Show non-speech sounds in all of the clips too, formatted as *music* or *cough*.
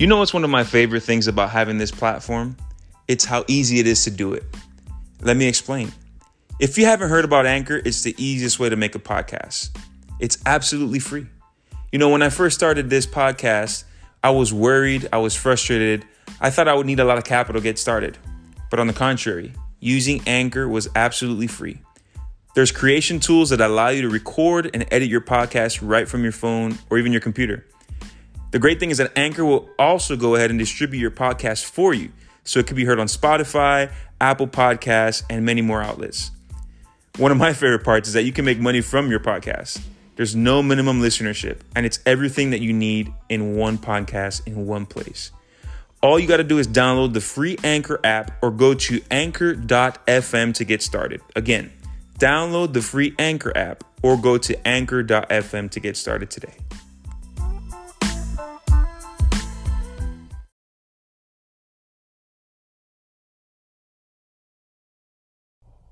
You know what's one of my favorite things about having this platform? It's how easy it is to do it. Let me explain. If you haven't heard about Anchor, it's the easiest way to make a podcast. It's absolutely free. You know, when I first started this podcast, I was worried, I was frustrated. I thought I would need a lot of capital to get started. But on the contrary, using Anchor was absolutely free. There's creation tools that allow you to record and edit your podcast right from your phone or even your computer. The great thing is that Anchor will also go ahead and distribute your podcast for you, so it can be heard on Spotify, Apple Podcasts, and many more outlets. One of my favorite parts is that you can make money from your podcast. There's no minimum listenership, and it's everything that you need in one podcast in one place. All you got to do is download the free Anchor app or go to anchor.fm to get started. Again, download the free Anchor app or go to anchor.fm to get started today.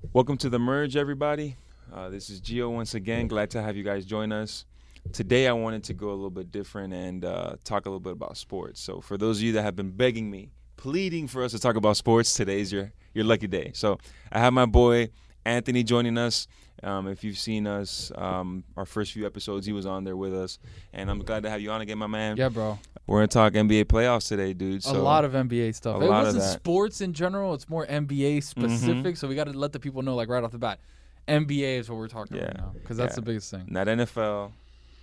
Welcome to the merge, everybody. Uh, this is Geo once again. Glad to have you guys join us. Today, I wanted to go a little bit different and uh, talk a little bit about sports. So, for those of you that have been begging me, pleading for us to talk about sports, today's your your lucky day. So, I have my boy Anthony joining us. Um, if you've seen us, um, our first few episodes, he was on there with us, and I'm glad to have you on again, my man. Yeah, bro. We're gonna talk NBA playoffs today, dude. So a lot of NBA stuff. a it lot of wasn't that. sports in general. It's more NBA specific. Mhm. So we got to let the people know, like right off the bat, NBA is what we're talking Yeah. about now, because that's Yeah. the biggest thing. not NFL,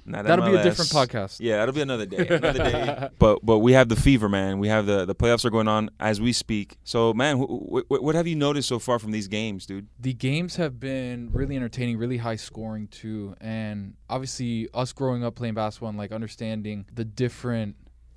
not That'll be a different podcast. Yeah, that'll be another day. *laughs* Another day. But but we have the fever, man. We have the the playoffs are going on as we speak. So man, wh- wh- what have you noticed so far from these games, dude? The games have been really entertaining, really high scoring too, and obviously us growing up playing basketball and like understanding the different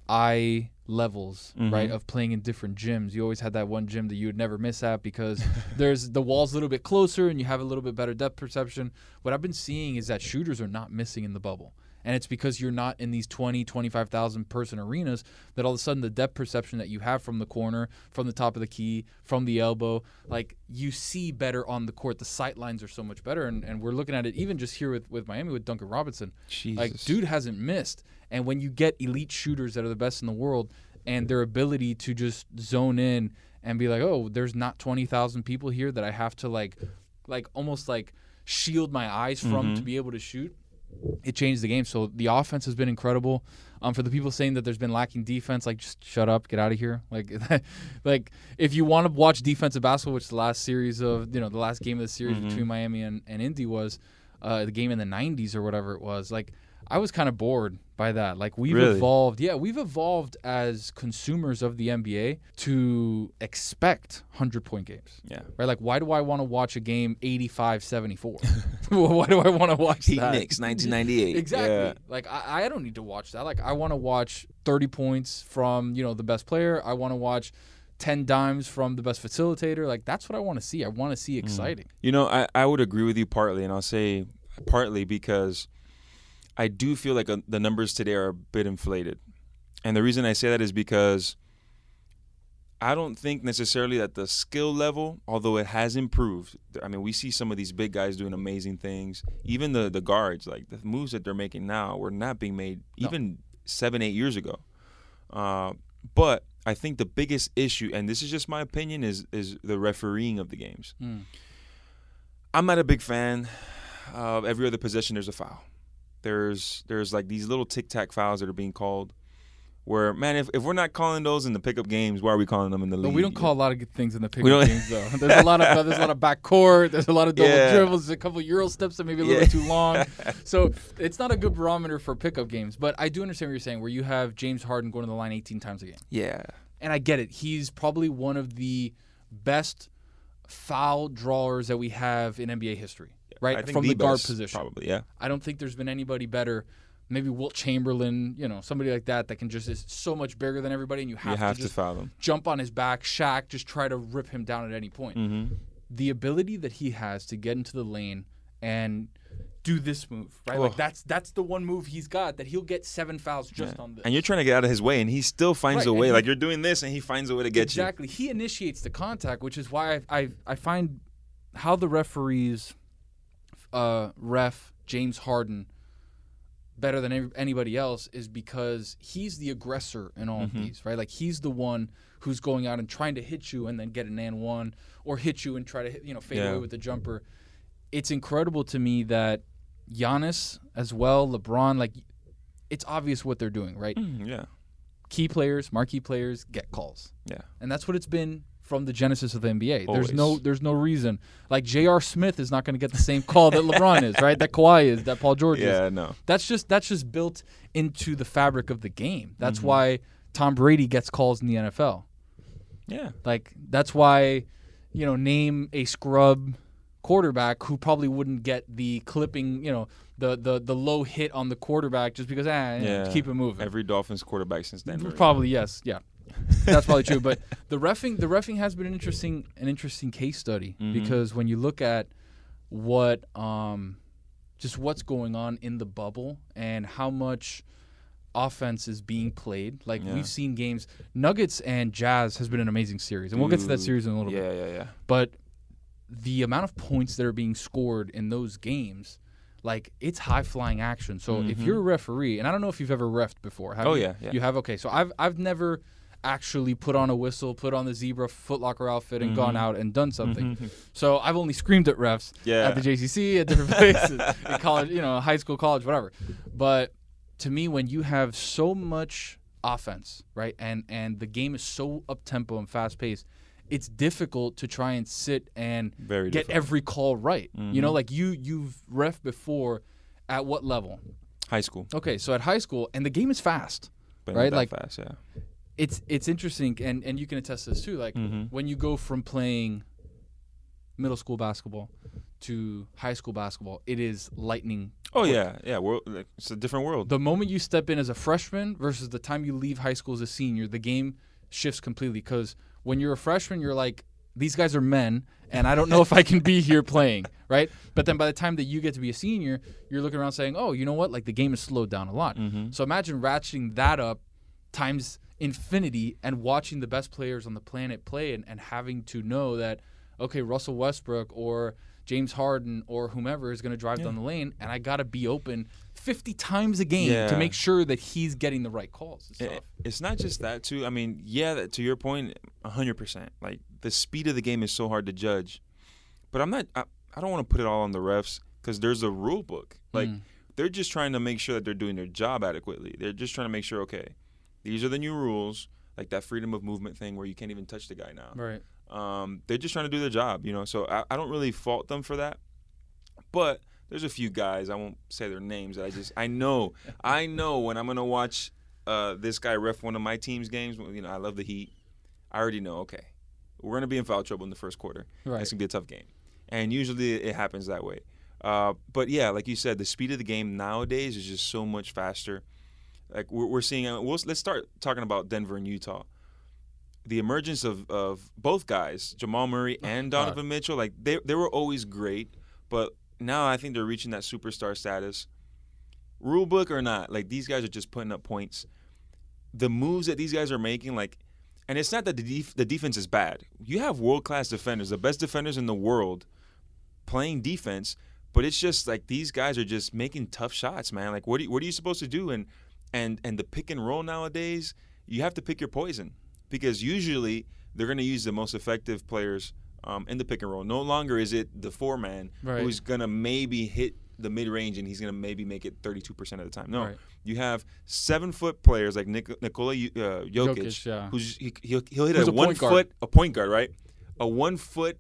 eye levels, Mhm. right, of playing in different gyms. You always had that one gym that you would never miss at because *laughs* there's the walls a little bit closer and you have a little bit better depth perception. What I've been seeing is that shooters are not missing in the bubble. And it's because you're not in these 20, 25,000 person arenas that all of a sudden the depth perception that you have from the corner, from the top of the key, from the elbow, like you see better on the court. The sight lines are so much better. And, and we're looking at it even just here with, with Miami with Duncan Robinson. Jesus. Like, dude hasn't missed. And when you get elite shooters that are the best in the world and their ability to just zone in and be like, oh, there's not 20,000 people here that I have to like, like almost like shield my eyes from Mhm. to be able to shoot, it changed the game. So the offense has been incredible. Um, for the people saying that there's been lacking defense, like just shut up, get out of here. Like, *laughs* like if you want to watch defensive basketball, which the last series of you know the last game of the series Mhm. between Miami and, and Indy was, uh, the game in the '90s or whatever it was. Like, I was kind of bored by that. Like we've Really? evolved, yeah, we've evolved as consumers of the NBA to expect hundred point games. yeah. Right? Like, why do I want to watch a game 85-74? *laughs* why do I want to watch Heat that? Knicks, 1998. *laughs* Exactly. Yeah. Like I, I don't need to watch that. Like I want to watch 30 points from, you know, the best player. I want to watch 10 dimes from the best facilitator. Like that's what I want to see. I want to see Mm. exciting. You know, I, I would agree with you partly, and I'll say partly because I do feel like uh the numbers today are a bit inflated. And the reason I say that is because I don't think necessarily that the skill level, although it has improved, I mean, we see some of these big guys doing amazing things. Even the, the guards, like the moves that they're making now, were not being made No. even seven, eight years ago. Uh, but I think the biggest issue, and this is just my opinion, is is the refereeing of the games. Mm. I'm not a big fan of every other possession. There's a foul. There's there's like these little tic tac fouls that are being called. Where man, if, if we're not calling those in the pickup games, why are we calling them in the league? we don't call a lot of good things in the pickup games though. *laughs* There's a lot of there's a lot of back court. There's a lot of double Yeah. dribbles. There's a couple of euro steps that maybe a little Yeah. too long. *laughs* So it's not a good barometer for pickup games. But I do understand what you're saying. Where you have James Harden going to the line 18 times a game. Yeah, and I get it. He's probably one of the best foul drawers that we have in NBA history, right? From the, guard best, position. probably. Yeah, I don't think there's been anybody better. Maybe Wilt Chamberlain, you know, somebody like that that can just is so much bigger than everybody, and you have, you have to to, just foul them. jump on his back. Shaq just try to rip him down at any point. Mm-hmm. The ability that he has to get into the lane and do this move, right? Like that's that's the one move he's got that he'll get seven fouls just on this. And you're trying to get out of his way, and he still finds Right, a way. he- like you're doing this, and he finds a way to get you. exactly. He initiates the contact, which is why I I, I find how the referees, uh, ref James Harden, better than any- anybody else is because he's the aggressor in all Mhm. of these, right? Like he's the one who's going out and trying to hit you and then get an and one, or hit you and try to hit, you know fade Yeah. away with the jumper. It's incredible to me that Giannis as well, LeBron, like it's obvious what they're doing, right? Mm, yeah. Key players, marquee players get calls, Yeah. and that's what it's been from the genesis of the NBA. There's no there's no reason like J.R. Smith is not going to get the same call that LeBron is, right? That Kawhi is, that Paul George is. Yeah. No. That's just that's just built into the fabric of the game. That's Mhm. why Tom Brady gets calls in the NFL. Yeah. Like that's why, you know, name a scrub quarterback who probably wouldn't get the clipping, you know, the the the low hit on the quarterback just because ah, you Yeah. keep it moving. Every Dolphins quarterback since then. Probably yes, yeah. That's probably true. But the refing, the refing has been an interesting, an interesting case study Mhm. because when you look at what, um, just what's going on in the bubble and how much offense is being played. Like Yeah. we've seen games, Nuggets and Jazz has been an amazing series, and we'll get to that series in a little bit. Yeah. Yeah. Yeah. But the amount of points that are being scored in those games. Like it's high flying action. So if Mhm. you're a referee, and I don't know if you've ever refed before. Have Oh, you? yeah, yeah. You have okay. So I've I've never actually put on a whistle, put on the zebra footlocker outfit, and gone Mhm. out and done something. Mhm. So I've only screamed at refs Yeah. at the JCC, at different *laughs* places, in college, you know, high school, college, whatever. But to me, when you have so much offense, right, and and the game is so up tempo and fast paced, it's difficult to try and sit and Very get different. every call right. You know, Mhm. like you you've ref before. At what level? high school. Okay, so at high school, and the game is fast. But Right, like- fast. Yeah. It's it's interesting, and and you can attest to this too. Like Mhm. when you go from playing middle school basketball to high school basketball, it is lightning. Oh quick. yeah. Yeah. Like, it's a different world. The moment you step in as a freshman versus the time you leave high school as a senior, the game shifts completely. Because when you're a freshman, you're like, these guys are men, and I don't know if I can be here playing, *laughs* right? But then by the time that you get to be a senior, you're looking around saying, oh, you know what? Like the game has slowed down a lot. Mhm. So imagine ratcheting that up times infinity and watching the best players on the planet play and, and having to know that, okay, Russell Westbrook or James Harden or whomever is going to drive Yeah. down the lane, and I got to be open 50 times a game to make sure that he's getting the right calls and I- stuff. It's not just that too. I mean, yeah, that, to your point, point, hundred percent. Like the speed of the game is so hard to judge. But I'm not. I, I don't want to put it all on the refs because there's a rule book. Like Mm. they're just trying to make sure that they're doing their job adequately. They're just trying to make sure, okay, these are the new rules, like that freedom of movement thing where you can't even touch the guy now. Right. Um, they're just trying to do their job, you know. So I, I don't really fault them for that. But there's a few guys I won't say their names. that I just I know *laughs* I know when I'm gonna watch uh, this guy ref one of my team's games. You know I love the Heat. I already know. Okay, we're gonna be in foul trouble in the first quarter. Right. It's gonna be a tough game, and usually it happens that way. Uh, but yeah, like you said, the speed of the game nowadays is just so much faster. Like we're, we're seeing, uh, we'll, let's start talking about Denver and Utah. The emergence of, of both guys, Jamal Murray and God. Donovan Mitchell, like they they were always great, but now I think they're reaching that superstar status. Rule book or not, like these guys are just putting up points. The moves that these guys are making, like, and it's not that the def- the defense is bad. You have world class defenders, the best defenders in the world, playing defense. But it's just like these guys are just making tough shots, man. Like, what are you, what are you supposed to do? And and and the pick and roll nowadays, you have to pick your poison because usually they're going to use the most effective players um, in the pick and roll. No longer is it the four man Right. who's going to maybe hit the mid range and he's going to maybe make it 32% of the time. No, Right. you have seven foot players like Nik- Nikola uh, Jokic, Jokic, yeah. who's he, he'll, he'll hit Who's a, a one guard. foot, a point guard, right? A one foot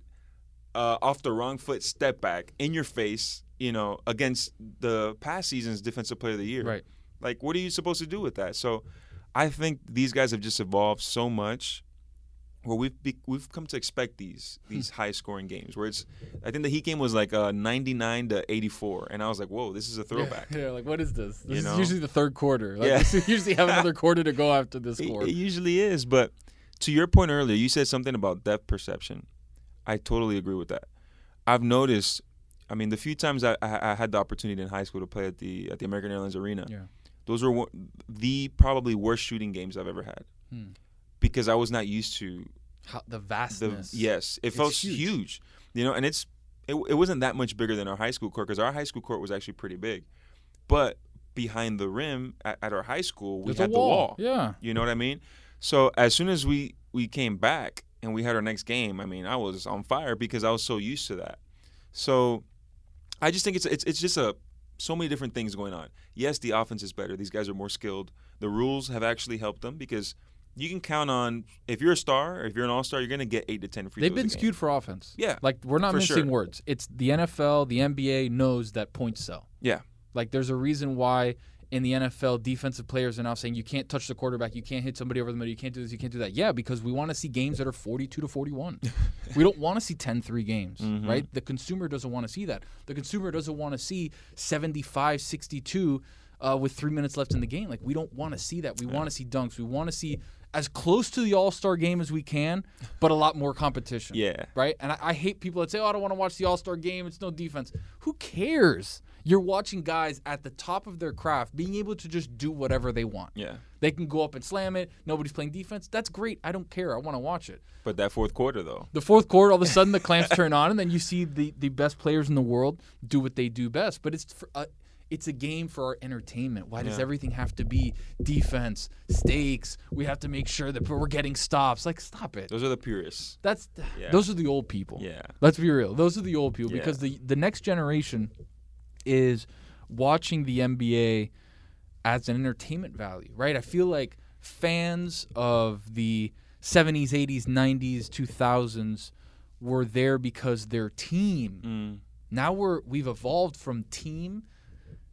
uh, off the wrong foot step back in your face, you know, against the past season's defensive player of the year. Right. Like, what are you supposed to do with that? So, I think these guys have just evolved so much. Where we've be, we've come to expect these Hmm. these high scoring games. Where it's, I think the Heat game was like uh, 99 to 84, and I was like, whoa, this is a throwback. Yeah, *laughs* yeah, like what is this? This You is know? usually the third quarter. Like, Yeah. *laughs* we usually have another *laughs* quarter to go after this It, score. it usually is, but to your point earlier, you said something about depth perception. I totally agree with that. I've noticed. I mean, the few times I, I, I had the opportunity in high school to play at the at the American Airlines Arena, Yeah. Those were the probably worst shooting games I've ever had Hmm. because I was not used to How, the the vastness. yes, it It's felt huge. huge. you know, and it's it, it wasn't that much bigger than our high school court because our high school court was actually pretty big, but behind the rim at, at our high school, we There's had the wall. Yeah. You know what I mean? So as soon as we we came back and we had our next game, I mean, I was on fire because I was so used to that. So I just think it's it's it's just a so many different things going on. Yes, the offense is better. These guys are more skilled. The rules have actually helped them because you can count on if you're a star or if you're an all-star, you're going to get 8 to 10 free They've been skewed for offense. Yeah. Like we're not missing sure. words. It's the NFL, the NBA knows that points sell. Yeah. Like there's a reason why in the NFL defensive players are now saying you can't touch the quarterback, you can't hit somebody over the middle, you can't do this, you can't do that. Yeah, because we want to see games that are 42 to 41. *laughs* we don't want to see 10-3 games, Mm-hmm. right? The consumer doesn't want to see that. The consumer doesn't want to see 75-62 uh, with 3 minutes left in the game. Like we don't want to see that. We want to see dunks. We want to see as close to the All-Star game as we can, but a lot more competition Yeah. right? And I, I hate people that say, "Oh, I don't want to watch the All Star game. It's no defense." Who cares? You're watching guys at the top of their craft being able to just do whatever they want. Yeah. They can go up and slam it. Nobody's playing defense. That's great. I don't care. I want to watch it. But that fourth quarter though. The fourth quarter, all of a sudden the *laughs* clamps turn on, and then you see the, the best players in the world do what they do best. But it's for, uh, it's a game for our entertainment. Why does Yeah. everything have to be defense, stakes? We have to make sure that we're getting stops. Like, stop it. Those are the purists. That's Yeah. those are the old people. Yeah. Let's be real. Those are the old people Yeah. because the the next generation is watching the NBA as an entertainment value, right? I feel like fans of the 70s, 80s, 90s, 2000s were there because their team. Mm. Now we're we've evolved from team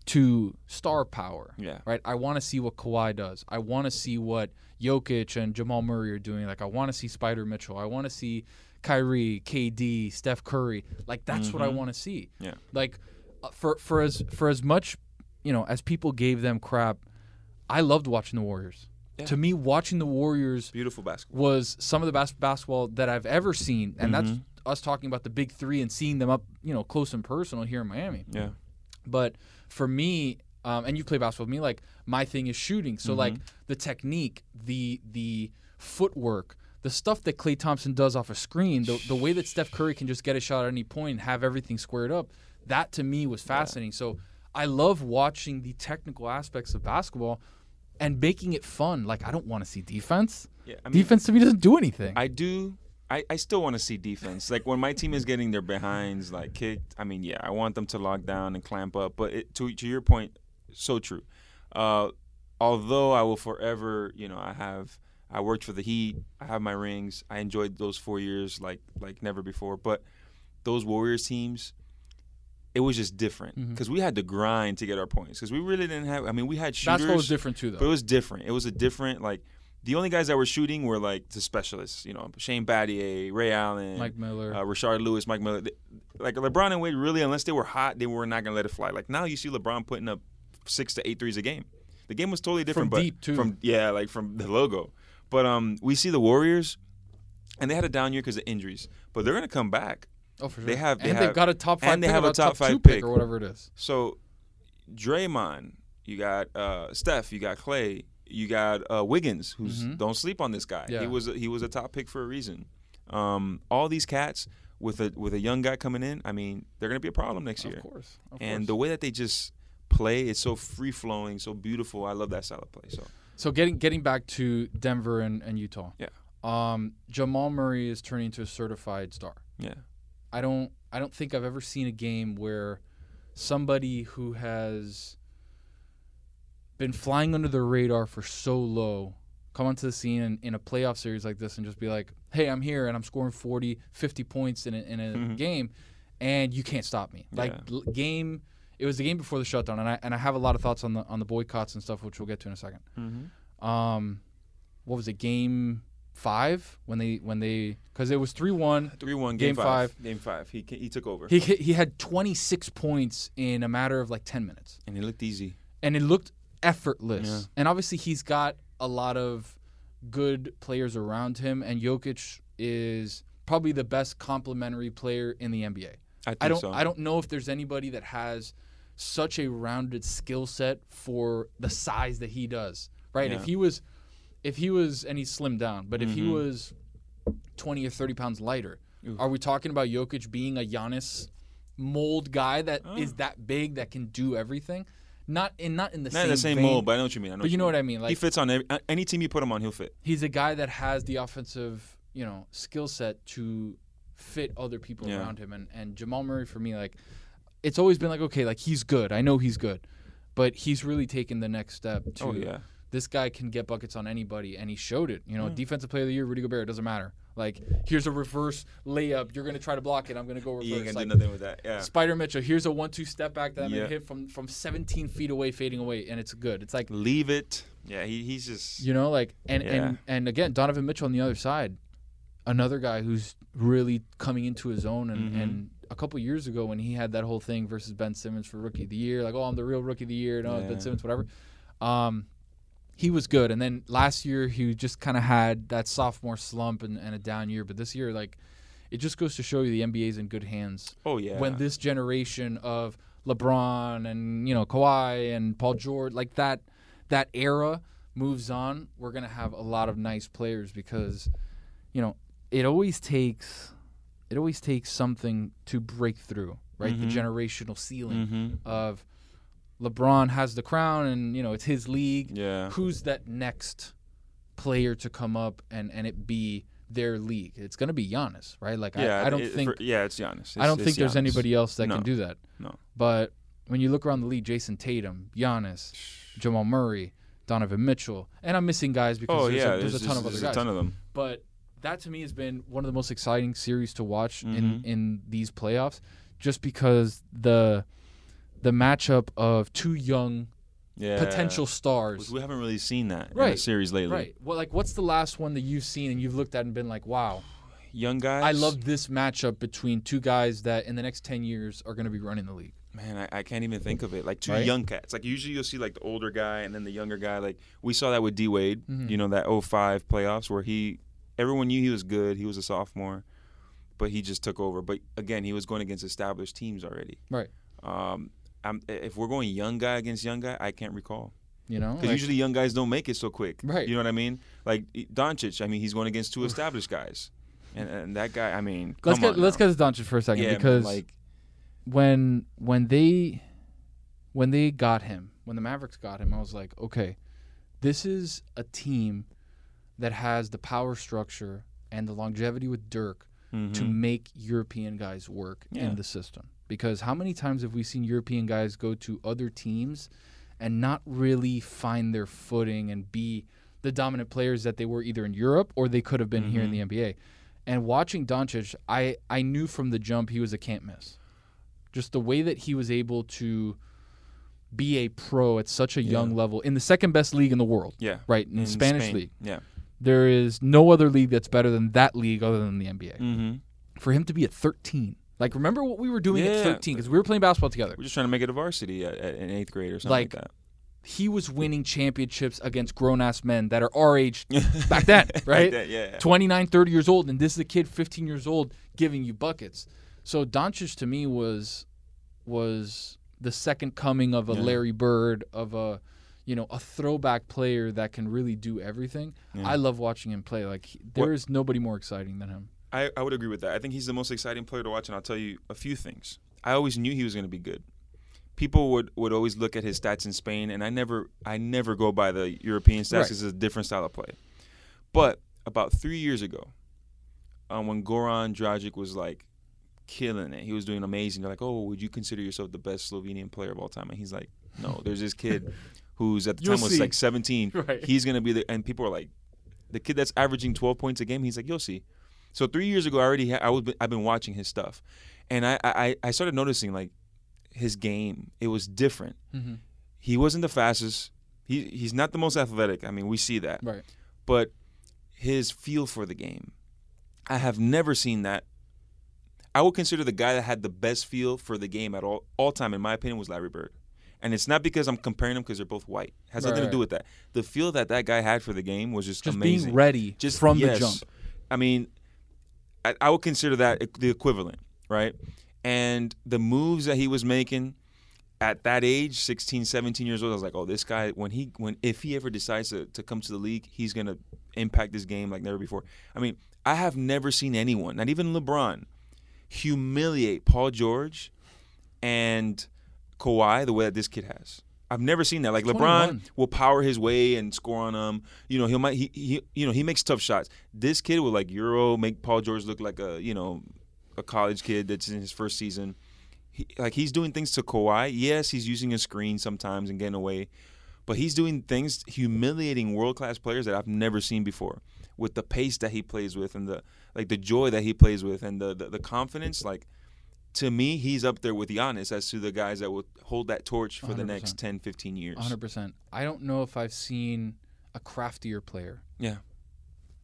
to star power. Yeah. Right? I want to see what Kawhi does. I want to see what Jokic and Jamal Murray are doing. Like I want to see Spider Mitchell. I want to see Kyrie, KD, Steph Curry. Like that's what I want to see. Yeah. Like for for as for as much, you know, as people gave them crap, I loved watching the Warriors. Yeah. To me, watching the Warriors Beautiful basketball. was some of the best basketball that I've ever seen, and that's Mm-hmm. us talking about the big three and seeing them up, you know, close and personal here in Miami. Yeah. But for me, um, and you play basketball with me, like my thing is shooting. So like the technique, the the footwork, the stuff that Klay Thompson does off a screen, the the way that Steph Curry can just get a shot at any point and have everything squared up, that to me was fascinating. So I love watching the technical aspects of basketball and making it fun. Like I don't want to see defense. Yeah. I mean, defense to me doesn't do anything. I do. I, I still want to see defense. Like when my team is getting their behinds like kicked. I mean, yeah, I want them to lock down and clamp up. But it, to to your point, so true. Uh, although I will forever, you know, I have I worked for the Heat. I have my rings. I enjoyed those four years like like never before. But those Warriors teams, it was just different Mm-hmm. because we had to grind to get our points because we really didn't have. I mean, we had shooters. Basketball was different too, though. But it was different. It was a different like the only guys that were shooting were like the specialists. You know, Shane Battier, Ray Allen, Mike Miller. uh, Rashard Lewis, Mike Miller. They- Like LeBron and Wade, really, unless they were hot, they were not gonna let it fly. Like now, you see LeBron putting up six to eight threes a game. The game was totally different. From but deep, too. From yeah, like from the logo. But um, we see the Warriors, and they had a down year because of injuries. But they're gonna come back. Oh, for sure. they have- they and have- they've got a top five. and they pick have or a top two five pick pick. or whatever it is. So, Draymond, you got uh, Steph, you got Klay, you got uh, Wiggins, who's don't sleep on this guy. Mm-hmm. Yeah. He was a, he was a top pick for a reason. Um, all these cats with a with a young guy coming in, I mean, they're gonna be a problem next year. Of course. Of And course. the way that they just play, it's so free flowing, so beautiful. I love that style of play. So So getting getting back to Denver and, and Utah. Yeah. Um, Jamal Murray is turning into a certified star. yeah, I don't I don't think I've ever seen a game where somebody who has been flying under the radar for so low come onto the scene in, in a playoff series like this and just be like, "Hey, I'm here and I'm scoring 40, 50 points in a, in a Mhm. game and you can't stop me." Like Yeah. game it was the game before the shutdown and I and I have a lot of thoughts on the on the boycotts and stuff which we'll get to in a 2nd mm-hmm. Um what was it? Game 5 when they when they cuz it was 3-1 three one Game game, five. Game five. He he took over he he had 26 points in a matter of like 10 minutes, and he looked easy. and it looked effortless. Yeah. And obviously, he's got a lot of good players around him, and Jokic is probably the best complementary player in the NBA. I I don't so. I don't know if there's anybody that has such a rounded skill set for the size that he does. Right? Yeah. If he was if he was and he's slimmed down, but if he Mhm. was 20 or 30 pounds lighter, Oof. are we talking about Jokic being a Giannis mold guy that is Oh. that big that can do everything? not in not in the Not same in the same vein, mold, but I know what you mean. I know but you know what I mean. he fits on every, any team you put him on, he'll fit. he's a guy that has the offensive, you know, skill set to fit other people Yeah. around him. And and Jamal Murray for me, like, it's always been like, okay, like he's good. I know he's good, but he's really taken the next step to. Oh yeah. This guy can get buckets on anybody, and he showed it. You know, Yeah. defensive player of the year, Rudy Gobert. It doesn't matter. Like, here's a reverse layup. You're gonna try to block it. I'm gonna go reverse. He ain't gonna Like, do nothing with that. Yeah. Spider Mitchell. Here's a one-two step back that I'm Yeah. gonna hit from from 17 feet away, fading away, and it's good. It's like Leave it. Yeah. He, he's just. you know, like and Yeah. and and again, Donovan Mitchell on the other side, another guy who's really coming into his own. And Mhm. and a couple years ago when he had that whole thing versus Ben Simmons for Rookie of the Year, like oh I'm the real Rookie of the Year, no it's Yeah. Ben Simmons, whatever. Um, he was good, and then last year he just kind of had that sophomore slump and, and a down year. But this year, like, it just goes to show you the NBA's in good hands Oh yeah. when this generation of LeBron and you know Kawhi and Paul George, like that, that era moves on, we're gonna have a lot of nice players because, you know, it always takes, it always takes something to break through, right? Mhm. The generational ceiling Mm-hmm. of LeBron has the crown and you know it's his league. Yeah. Who's that next player to come up and and it be their league? It's gonna be Giannis, right? Like Yeah. I, I don't it- think for- yeah, it's Giannis. I don't think it's there's anybody else that No. can do that. No. But when you look around the league, Jayson Tatum, Giannis, Jamal Murray, Donovan Mitchell, and I'm missing guys because Oh there's, yeah. a, there's, a ton of other there's guys. a ton of them. but that to me has been one of the most exciting series to watch in Mhm. in these playoffs, just because the the matchup of two young Yeah. potential stars. We haven't really seen that in a Right, series lately. Right. Well, like, what's the last one that you've seen and you've looked at and been like, wow, Young guys. I love this matchup between two guys that in the next 10 years are going to be running the league. Man, I, I can't even think of it. Like two Right? young cats. Like usually you'll see like the older guy and then the younger guy. Like we saw that with D Wade. Mhm. You know that 05 playoffs where he, everyone knew he was good. He was a sophomore, but he just took over. But again, he was going against established teams already. Right. Um, I'm, if we're going young guy against young guy, I can't recall You know? because Like- usually young guys don't make it so quick. Right. You know what I mean? Like Doncic. I mean, he's going against two established guys, and, and that guy. I mean, let's get let's now. get to Doncic for a second yeah, man, because like when when they when they got him, when the Mavericks got him, I was like, okay, this is a team that has the power structure and the longevity with Dirk to mhm. make European guys work Yeah. in the system. Because how many times have we seen European guys go to other teams and not really find their footing and be the dominant players that they were either in Europe or they could have been here in the NBA? And watching Doncic, I, I knew from the jump he was a can't miss. Just the way that he was able to be a pro at such a Yeah. young level in the second best league in the world, yeah, right? In, the Spanish Spain. league. Yeah. There is no other league that's better than that league other than the NBA Mm-hmm. for him to be at 13. Like, remember what we were doing Yeah. at 13 because we were playing basketball together. We're just trying to make it a varsity at, at, in eighth grade or something Like, like, that. He was winning championships against grown ass men that are our age *laughs* back then, right? that, yeah. 29, 30 years old, and this is a kid 15 years old giving you buckets. So Doncic to me was was the second coming of a Yeah. Larry Bird, of a you know a throwback player that can really do everything. Yeah. I love watching him play. Like he- there What- is nobody more exciting than him. I, I would agree with that. I think he's the most exciting player to watch, and I'll tell you a few things. I always knew he was going to be good. People would, would always look at his stats in Spain, and I never I never go by the European stats Right. because it's a different style of play. But about three years ago, um, when Goran Dragic was like killing it, he was doing amazing. They're like, "Oh, would you consider yourself the best Slovenian player of all time?" And he's like, "No, there's this kid *laughs* who's at the You'll time was see. like 17. Right. He's gonna be the." And people are like, "The kid that's averaging 12 points a game." He's like, "You'll see." So three years ago, I already ha- I was I've been watching his stuff, and I I, I started noticing like his game. It was different. Mm-hmm. He wasn't the fastest. He he's not the most athletic. I mean, we see that. Right. But his feel for the game, I have never seen that. I would consider the guy that had the best feel for the game at all all time, in my opinion, was Larry Bird. And it's not because I'm comparing them because they're both white. It has Right, nothing to do with that. The feel that that guy had for the game was just, Just amazing. being ready just from yes. the jump. I mean, I, I would consider that the equivalent, right? And the moves that he was making at that age, 16, 17 years old, I was like, oh, this guy, when he, when if he ever decides to, to come to the league, he's gonna impact this game like never before. I mean, I have never seen anyone, not even LeBron, humiliate Paul George and Kawhi the way that this kid has. I've never seen that. Like 21. LeBron will power his way and score on them. You know, he'll might he, he you know he makes tough shots. This kid will like Euro make Paul George look like a you know a college kid that's in his first season. He, like he's doing things to Kawhi. Yes, he's using a screen sometimes and getting away, but he's doing things humiliating world class players that I've never seen before. With the pace that he plays with and the like the joy that he plays with and the the, the confidence like to me, he's up there with Giannis as to the guys that will hold that torch for the 100%. next 10, 15 years. 100%. I don't know if I've seen a craftier player Yeah.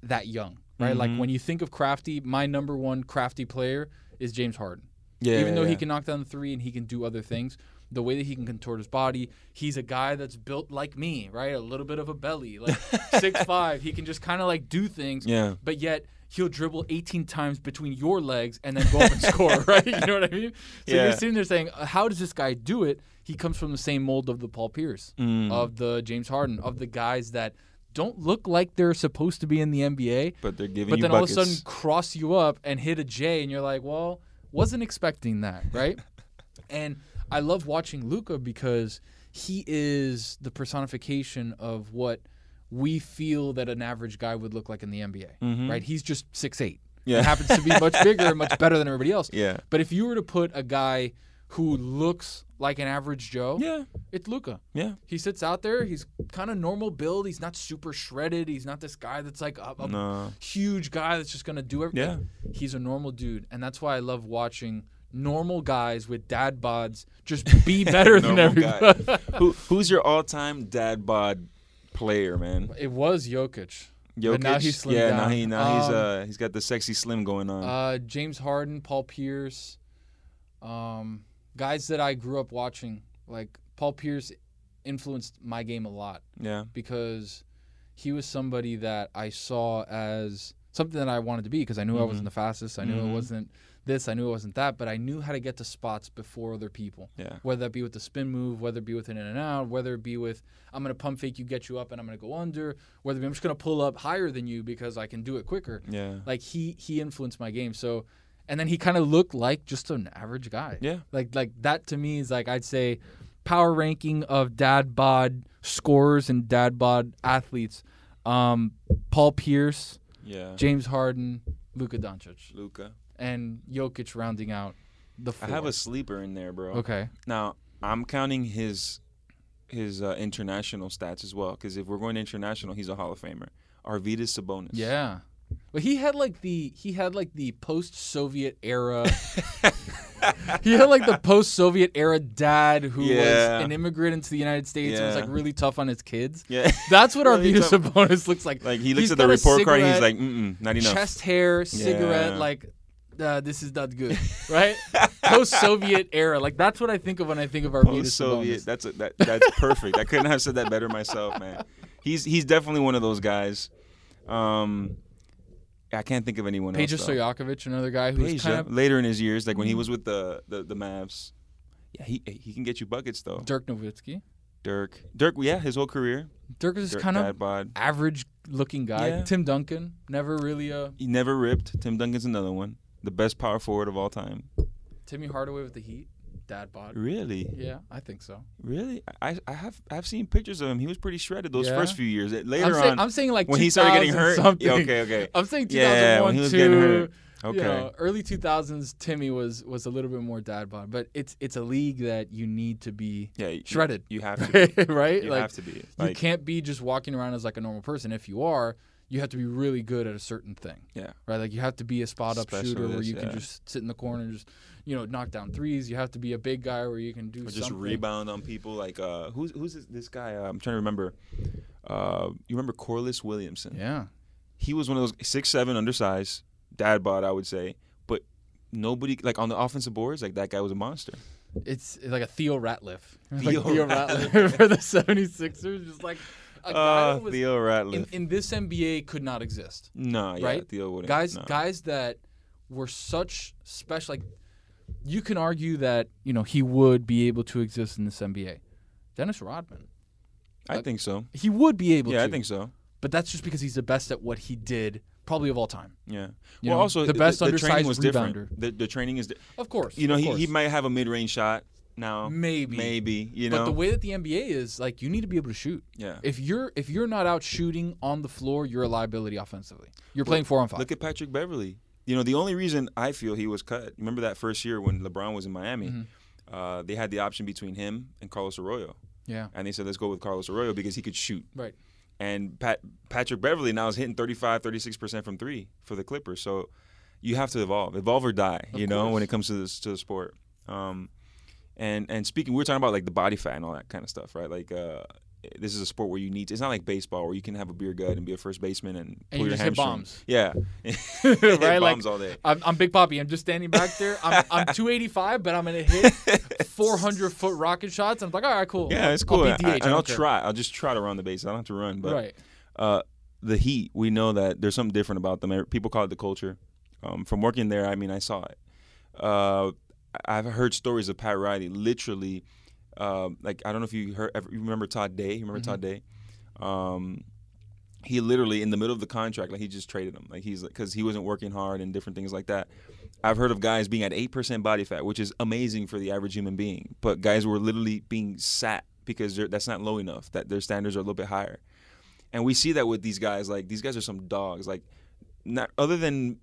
that young, right? Like Mhm. when you think of crafty, my number one crafty player is James Harden. Yeah. Even though he can knock down the three and he can do other things, the way that he can contort his body, he's a guy that's built like me, right? A little bit of a belly, like *laughs* six five. He can just kind of like do things, Yeah. but yet he'll dribble 18 times between your legs and then go up and *laughs* score, right? You know what I mean? So Yeah. you're sitting there saying, uh, how does this guy do it? He comes from the same mold of the Paul Pierce, Mm. of the James Harden, of the guys that don't look like they're supposed to be in the NBA, but they're giving but then all of a sudden cross you up and hit a J, and you're like, well, wasn't expecting that, right? *laughs* and I love watching Luka because he is the personification of what we feel that an average guy would look like in the NBA, Mhm. right? He's just six eight. Yeah. He happens to be much bigger and much better than everybody else. *laughs* Yeah. But if you were to put a guy who looks like an average Joe, Yeah. it's Luka. Yeah. He sits out there. He's kind of normal build. He's not super shredded. He's not this guy that's like a, a No. huge guy that's just gonna do everything. Yeah. He's a normal dude, and that's why I love watching normal guys with dad bods just be *laughs* better than everybody. Who who's your all-time dad bod player, man? it was Jokic. Jokic. But now he's yeah, now he now he's Um, uh he's got the sexy slim going on. Uh, James Harden, Paul Pierce, um, guys that I grew up watching. Like Paul Pierce influenced my game a lot. yeah. because he was somebody that I saw as something that I wanted to be because I knew I wasn't the fastest. I knew Mhm. it wasn't this. I knew it wasn't that. But I knew how to get to spots before other people. Yeah. Whether that be with the spin move, whether it be with an in and out, whether it be with I'm gonna pump fake you, get you up, and I'm gonna go under. Whether it be I'm just gonna pull up higher than you because I can do it quicker. Yeah. Like he he influenced my game. So, and then he kind of looked like just an average guy. Yeah. Like like that to me is like I'd say power ranking of dad bod scorers and dad bod athletes. Um, Paul Pierce, Yeah. James Harden, Luka Doncic, Luka. And Jokic rounding out the I have a sleeper in there, bro. okay. Now I'm counting his his uh, international stats as well, because if we're going international, he's a Hall of Famer. Arvydas Sabonis. Yeah. But he had like the he had like the post Soviet era *laughs* *laughs* he had like the post Soviet era dad who Yeah. was an immigrant into the United States and was like really tough on his kids. Yeah. *laughs* That's what Really Arvydas. Sabonis looks like. like he looks He's at the report card, and he's like, mm, not enough. chest hair, cigarette, Yeah. like uh, this is not good, *laughs* right? Post Soviet era, like that's what I think of when I think of Arvydas Post Soviet. Sabonis. That's a, that that's perfect. I couldn't have said that better myself, man. He's he's definitely one of those guys. Um, I can't think of anyone Peja else. though. Stojakovic, another guy who's Peja, kind of later in his years, like when he was with the the, the Mavs. Yeah, he he can get you buckets though. Dirk Nowitzki. Dirk, Dirk, yeah, his whole career. Dirk is Dirk, kind of bod. average looking guy. Yeah. Tim Duncan, never really a He never ripped. Tim Duncan's another one, the best power forward of all time. Timmy Hardaway with the Heat, dad bod. Really, Yeah, I think so. really. I I have I've seen pictures of him. He was pretty shredded those Yeah. first few years. Later I'm saying, on, I'm saying like when he started getting hurt. Something. Yeah, okay, okay. *laughs* I'm saying 2001, Yeah, when he was two, getting hurt. Okay. You know, early 2000s, Timmy was was a little bit more dad bod, but it's it's a league that you need to be yeah, you, shredded, You have *laughs* to. Be. right? You like have to be. you can't be just walking around as like a normal person. If you are, you have to be really good at a certain thing, yeah. right? Like you have to be a spot up shooter where you can just sit in the corner and just you know knock down threes. You have to be a big guy where you can do Or just something. rebound on people. Like uh, who's who's this, this guy? Uh, I'm trying to remember. Uh, you remember Corliss Williamson? Yeah, He was one of those six seven undersized dad bod, I would say. But nobody like on the offensive boards, like that guy was a monster. it's like a Theo Ratliff, *laughs* like Theo Theo Ratliff. Ratliff *laughs* for the 76ers, just like a guy Uh, was Theo Ratliff. in, in this NBA could not exist. no, yeah, right? Theo wouldn't. Guys, no. guys that were such special. Like, you can argue that you know he would be able to exist in this NBA. Dennis Rodman, I think so. he would be able Yeah, to. I think so. But that's just because he's the best at what he did, probably of all time. Yeah. You well, know, also the best the, training undersized was rebounder. different. The, the training is, di- Of course, you know, he, he might have a mid range shot, now. Maybe. maybe you know. but the way that the NBA is, like, you need to be able to shoot. yeah. If you're if you're not out shooting on the floor, you're a liability offensively. You're playing four on five. Look at Patrick Beverley. You know, the only reason I feel he was cut. Remember that first year when LeBron was in Miami? Mm-hmm. Uh, they had the option between him and Carlos Arroyo, yeah. and they said let's go with Carlos Arroyo because he could shoot. Right. And Pat, Patrick Beverley now is hitting 35, 36 percent from three for the Clippers. So you have to evolve, evolve or die. Of you know, course. when it comes to this to the sport. Um, and and speaking, we were talking about like the body fat and all that kind of stuff, right? Like. Uh, this is a sport where you need. To, it's not like baseball where you can have a beer gut and be a first baseman and pull And you your just hit bombs. Yeah, *laughs* right? Hit Like bombs all day. I'm, I'm Big Papi. I'm just standing back there. I'm, I'm *laughs* 285, but I'm gonna hit *laughs* 400 foot rocket shots. And I'm like, all right, cool. Yeah, it's I'll cool. be I- DH, I- and I'll care. try. I'll just try to run the base. I don't have to run. But Right. uh, the Heat, we know that there's something different about them. People call it the culture. Um, from working there, I mean, I saw it. Uh, I've heard stories of Pat Riley literally. Uh, like I don't know if you heard, ever, you remember Todd Day. You remember Todd Day? Um, he literally in the middle of the contract, like he just traded him, like he's because he wasn't working hard and different things like that. I've heard of guys being at eight percent body fat, which is amazing for the average human being, but guys were literally being sat because they're- that's not low enough. That their standards are a little bit higher, and we see that with these guys. Like these guys are some dogs. Like not other than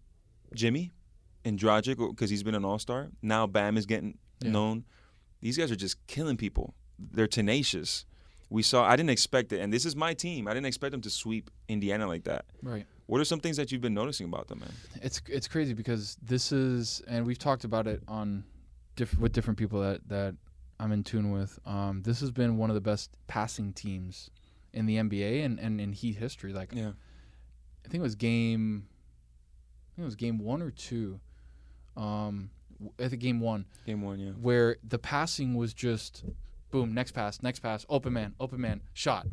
Jimmy and Dragic because he's been an all star. Now Bam is getting Yeah. known. These guys are just killing people. They're tenacious. We saw. I didn't expect it, and this is my team. I didn't expect them to sweep Indiana like that. Right. What are some things that you've been noticing about them, man? It's it's crazy because this is, and we've talked about it on, diff- with different people that that I'm in tune with. Um, this has been one of the best passing teams in the NBA and, and in Heat history. Like Yeah. I think it was game, I think it was game one or two. Um, I think game one Game one, yeah. where the passing was just boom, next pass, next pass, open man, open man, shot.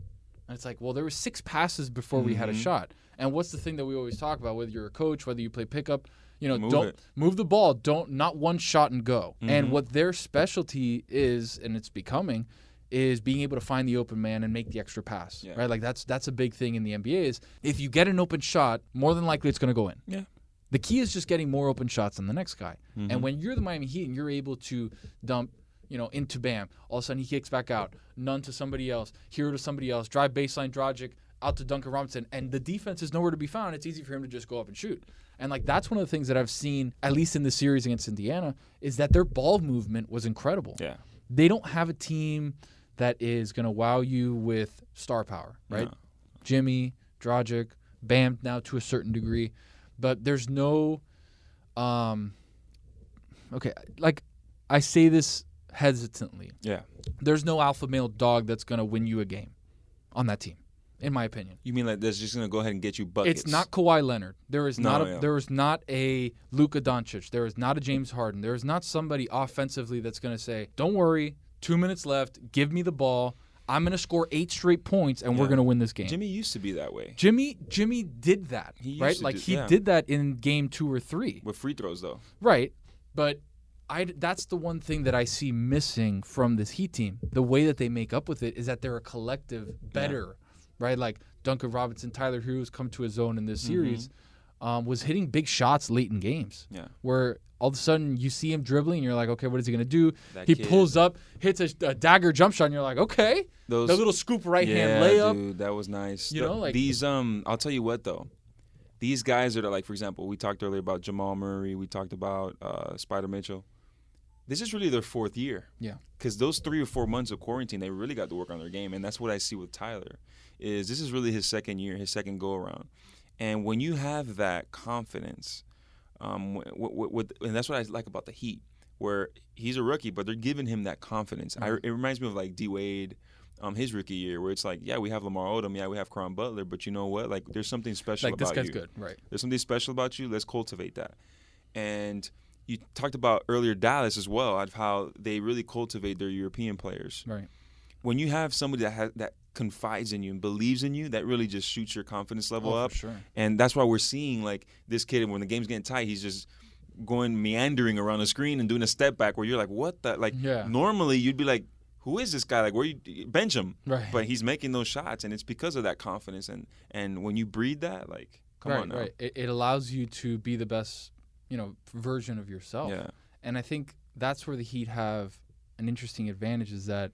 And it's like, well, there were six passes before we had a Mhm. shot. And what's the thing that we always talk about? Whether you're a coach, whether you play pickup, you know, Move don't it. move the ball. Don't not one shot and go. And Mhm. what their specialty is, and it's becoming, is being able to find the open man and make the extra pass. Yeah. Right? Like that's that's a big thing in the NBA. Is if you get an open shot, more than likely it's going to go in. Yeah. The key is just getting more open shots than the next guy. Mhm. And when you're the Miami Heat and you're able to dump, you know, into Bam, all of a sudden he kicks back out, Nunn to somebody else, Herro to somebody else, drive baseline, Dragic out to Duncan Robinson, and the defense is nowhere to be found. It's easy for him to just go up and shoot. And like that's one of the things that I've seen, at least in the series against Indiana, is that their ball movement was incredible. Yeah. They don't have a team that is going to wow you with star power, right? No. Jimmy, Dragic, Bam now to a certain degree, but there's no um okay, like I say this hesitantly. Yeah. There's no alpha male dog that's going to win you a game on that team in my opinion. You mean like that's just gonna go ahead and get you buckets? It's not Kawhi Leonard. There is No, not a, yeah. there is not a Luka Doncic. There is not a James Harden. There is not somebody offensively that's going to say, "Don't worry, 2 minutes left, give me the ball. I'm going to score 8 straight points and we're going to win this game." Jimmy used to be that way Jimmy Jimmy did that, He used right? to Like do- he yeah. did that in game 2 or 3. with free throws though. Right. But I that's the one thing that I see missing from this Heat team. The way that they make up with it is that they're a collective better, right? Like Duncan Robinson, Tyler Hughes come to his zone in this Mm-hmm. Um, was hitting big shots late in games. Yeah. Where all of a sudden you see him dribbling, and you're like, okay, what is he gonna do? That he kid. pulls up, hits a, a dagger jump shot, and you're like, okay, Those the little scoop right yeah, hand layup. dude, that was nice. You The- know, like- these um, I'll tell you what though, these guys that are like, for example, we talked earlier about Jamal Murray. We talked about uh, Spider Mitchell. This is really their fourth year. Yeah. Because those three or four months of quarantine, they really got to work on their game, and that's what I see with Tyler. Is this is really his second year, his second go around, and when you have that confidence, um, w- w- with, and that's what I like about the Heat, where he's a rookie, but they're giving him that confidence. I, it reminds me of like D Wade, um, his rookie year, where it's like, yeah, we have Lamar Odom, yeah, we have Caron Butler, but you know what? Like, there's something special Like this about guy's you. good, right? There's something special about you. Let's cultivate that. And you talked about earlier Dallas as well, of how they really cultivate their European players. Right. When you have somebody that has, that confides in you and believes in you, that really just shoots your confidence level Oh, up. sure. And that's why we're seeing like this kid when the game's getting tight, he's just going meandering around the screen and doing a step back where you're like, what the like Yeah. normally you'd be like, who is this guy? Like where you bench him. Right. But he's making those shots and it's because of that confidence and and when you breed that, like come right, on now. right. It, it allows you to be the best, you know, version of yourself. Yeah. And I think that's where the Heat have an interesting advantage is that,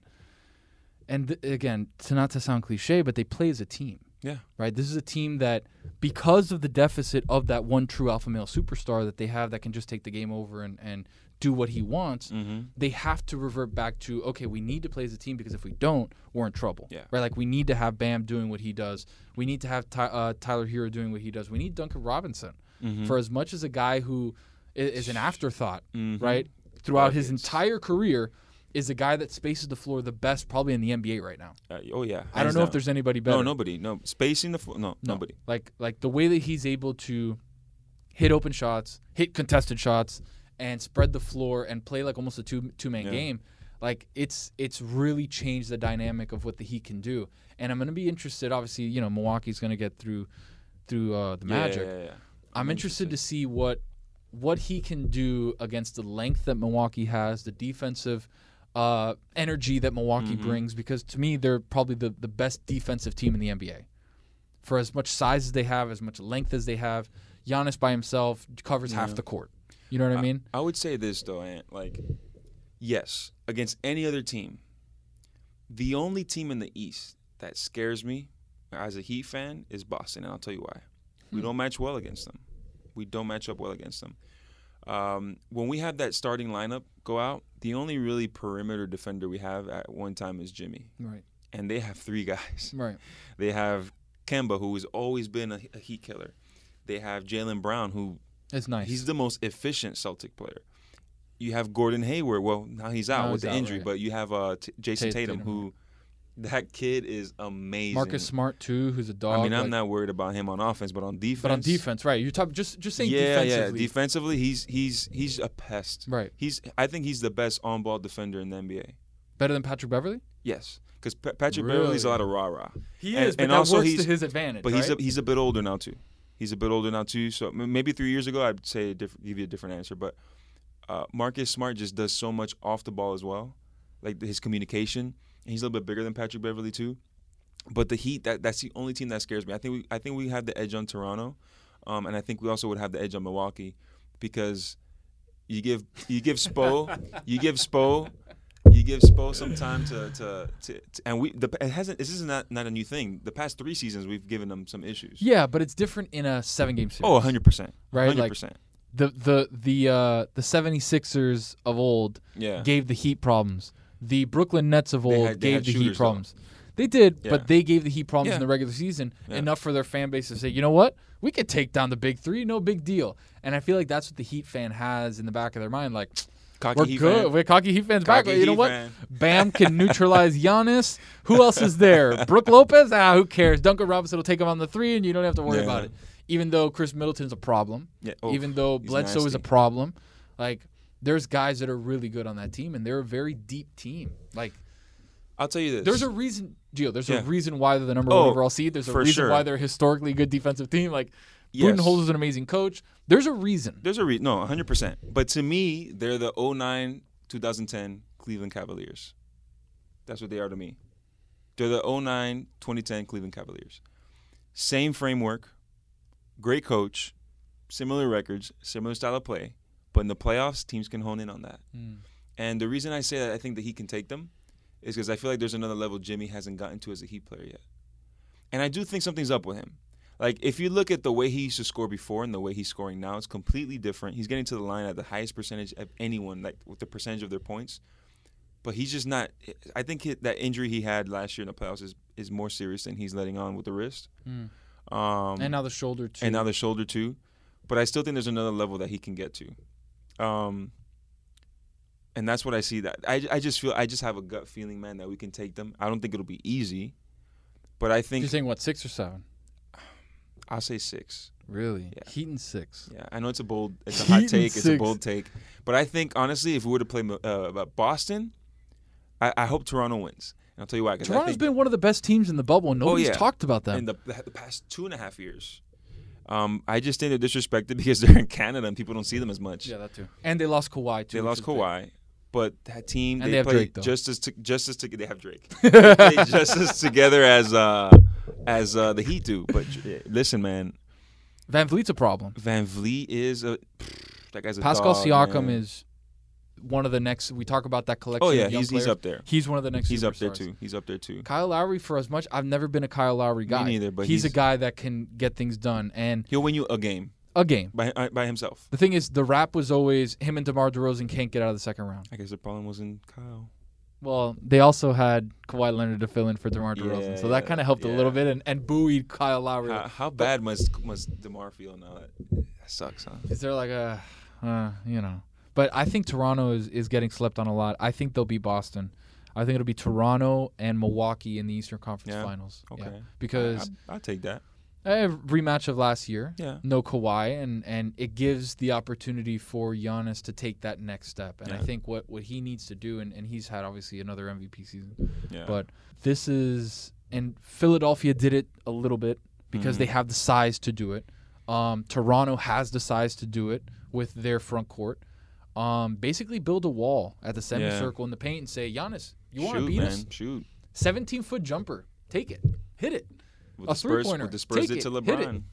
and th- again, to not to sound cliche, but they play as a team. Yeah. Right. This is a team that, because of the deficit of that one true alpha male superstar that they have that can just take the game over and, and do what he wants, Mm-hmm. they have to revert back to okay, we need to play as a team because if we don't, we're in trouble. Yeah. Right. Like we need to have Bam doing what he does. We need to have Ty, uh, Tyler Herro doing what he does. We need Duncan Robinson Mm-hmm. for as much as a guy who is, is, an afterthought, Mhm. right? Throughout his entire career, is a guy that spaces the floor the best probably in the NBA right now. Uh, oh yeah. I don't know if there's anybody better. no nobody. No spacing the floor. No, No. nobody. Like like the way that he's able to hit open shots, hit contested shots, and spread the floor and play like almost a two two man Yeah. game. Like it's it's really changed the dynamic of what the Heat can do. And I'm gonna be interested. Obviously, you know Milwaukee's gonna get through through uh, the Yeah, Magic. Yeah, yeah, yeah. I'm interested to see what what he can do against the length that Milwaukee has, the defensive uh, energy that Milwaukee Mhm. brings. Because to me, they're probably the, the best defensive team in the NBA. For as much size as they have, as much length as they have, Giannis by himself covers half the court. You know what I mean? I would say this though, Ant. Like, yes, against any other team, the only team in the East that scares me as a Heat fan is Boston, and I'll tell you why. We Hmm. don't match well against them. We don't match up well against them. Um, when we have that starting lineup go out, the only really perimeter defender we have at one time is Jimmy, Right. and they have three guys. *laughs* Right. They have Kemba, who has always been a, a Heat killer. They have Jaylen Brown, who It's nice. He's the most efficient Celtic player. You have Gordon Hayward. Well, now he's out Now with he's the out, injury, right. but you have uh, T- Jayson Tatum, Tatum, who that kid is amazing. Marcus Smart too, who's a dog. I mean, I'm like- not worried about him on offense, but on defense. But on defense, right? You're talking just just saying yeah, defensively. yeah. Defensively, he's he's he's a pest. right. He's I think he's the best on-ball defender in the NBA. Better than Patrick Beverley. Yes, because Patrick Really? Beverley's a lot of rah rah. He And- is, but and that also works to his advantage. But he's a, he's a bit older now too. He's a bit older now too. So maybe three years ago, I'd say a diff- give you a different answer. But uh, Marcus Smart just does so much off the ball as well, like his communication. And he's a little bit bigger than Patrick Beverley too. But the Heat, that that's the only team that scares me. I think we I think we have the edge on Toronto, um, and I think we also would have the edge on Milwaukee, because you give you give Spo *laughs* you give Spo you give Spo some time to, to, to, to and we the it hasn't this is not not a new thing. The past three seasons we've given them some issues. yeah, but it's different in a seven game series. Oh, 100 percent. Right, like- 100 percent. the the the uh the 76ers of old Yeah. gave the Heat problems. The Brooklyn Nets of old had- gave the Heat though. problems. They did, Yeah. but they gave the Heat problems Yeah. in the regular season Yeah. enough for their fan base to say, you know what, we could take down the big three, no big deal. And I feel like that's what the Heat fan has in the back of their mind, like Cocky we're Heat good. fan. We're cocky Heat fans back. Cocky You know what? fan. Bam can *laughs* neutralize Giannis. Who else is there? *laughs* Brook Lopez? Ah, who cares? Duncan Robinson will take him on the three, and you don't have to worry about it. Even though Khris Middleton's a problem, Yeah. Oh, even though Bledsoe is a problem, like there's guys that are really good on that team, and they're a very deep team. Like I'll tell you this. there's a reason, Geo. There's Yeah. a reason why they're the number Oh, one overall seed. There's a reason sure. why they're a historically good defensive team. Like Yes. Budenholzer's an amazing coach. There's a reason. There's a reason. no 100. percent But to me, they're the 09 2010 Cleveland Cavaliers. That's what they are to me. They're the 09 2010 Cleveland Cavaliers. Same framework, great coach, similar records, similar style of play, but in the playoffs, teams can hone in on that. Mm. And the reason I say that I think that he can take them is because I feel like there's another level Jimmy hasn't gotten to as a Heat player yet. And I do think something's up with him. Like if you look at the way he used to score before and the way he's scoring now, it's completely different. He's getting to the line at the highest percentage of anyone, like with the percentage of their points. But he's just not. I think that injury he had last year in the playoffs is, is more serious than he's letting on with the wrist. Mm. Um, And now the shoulder too. and now the shoulder too. But I still think there's another level that he can get to. Um, and that's what I see. That I, I just feel I just have a gut feeling, man, that we can take them. I don't think it'll be easy, but I think You're saying what six or seven? I'll say six. Really? Yeah. Heat and six. Yeah, I know it's a bold, it's a hot take, it's a bold take, but I think honestly, if we were to play uh, Boston, I, I hope Toronto wins. And I'll tell you why. Toronto's think Toronto's been one of the best teams in the bubble, and nobody's yeah. talked about them. in the, the past two and a half years. Um, I just think they're disrespected *laughs* because they're in Canada and people don't see them as much. yeah, that too. And they lost Kawhi too. They lost. Kawhi, but that team And they, they play Drake, just as to, just as to, they have Drake. *laughs* they play just as together as uh, as uh, the Heat do. But uh, listen, man, VanVleet's a problem. Van Vliet is a that guy's a Pascal dog, Siakam man. is one of the next. We talk about that collection. Oh yeah, he's he's up there. He's one of the next. He's up there too. He's up there too. Kyle Lowry, for as much I've never been a Kyle Lowry guy. Me neither, but he's, a guy that can get things done and He'll win you a game a game. by uh, by himself. The thing is, the rap was always him and DeMar DeRozan can't get out of the second round. I guess the problem was in Kyle. Well, they also had Kawhi Leonard to fill in for DeMar DeRozan, Yeah, so that kind of helped a little bit and, and buoyed Kyle Lowry. How, how bad must must Demar feel now? That, that sucks, huh? Is there like a, uh, you know? But I think Toronto is, is getting slept on a lot. I think they'll be Boston. I think it'll be Toronto and Milwaukee in the Eastern Conference Yeah? Finals. Yeah. Okay. Because I, will take that. a rematch of last year, Yeah. no Kawhi, and and it gives the opportunity for Giannis to take that next step. And I think what what he needs to do, and, and he's had obviously another MVP season, Yeah. but this is and Philadelphia did it a little bit because Mhm. they have the size to do it. Um, Toronto has the size to do it with their front court. Um, basically, build a wall at the semicircle in the paint and say, Giannis, you want to beat man, us? shoot. 17 foot jumper, take it, hit it. With A three-pointer. with the Spurs Take it, to hit it. LeBron.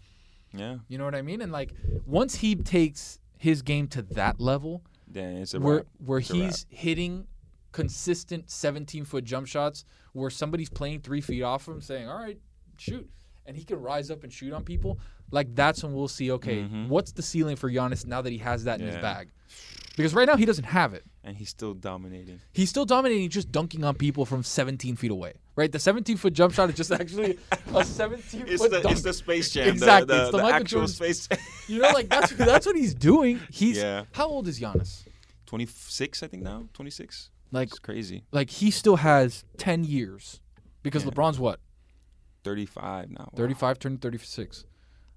Yeah. You know what I mean? And like once he takes his game to that level, Then it's a where wrap. where It's he's hitting consistent 17 foot jump shots, where somebody's playing three feet off him, saying, "All right, shoot," and he can rise up and shoot on people. Like that's when we'll see. Okay, Mhm. what's the ceiling for Giannis now that he has that in his bag? Because right now he doesn't have it. and he's still dominating. He's still dominating, just dunking on people from 17 feet away. Right, the 17 foot jump shot is just actually *laughs* a 17 It's foot the dunk. it's the Space Jam. Exactly, The, the, it's the the Michael actual Jordan- Space. You know, like that's *laughs* that's what he's doing. He's Yeah. how old is Giannis? Twenty six, I think now. Twenty six. Like It's crazy. like he still has 10 years because Yeah. LeBron's what Thirty five now. Wow. 35 turning 36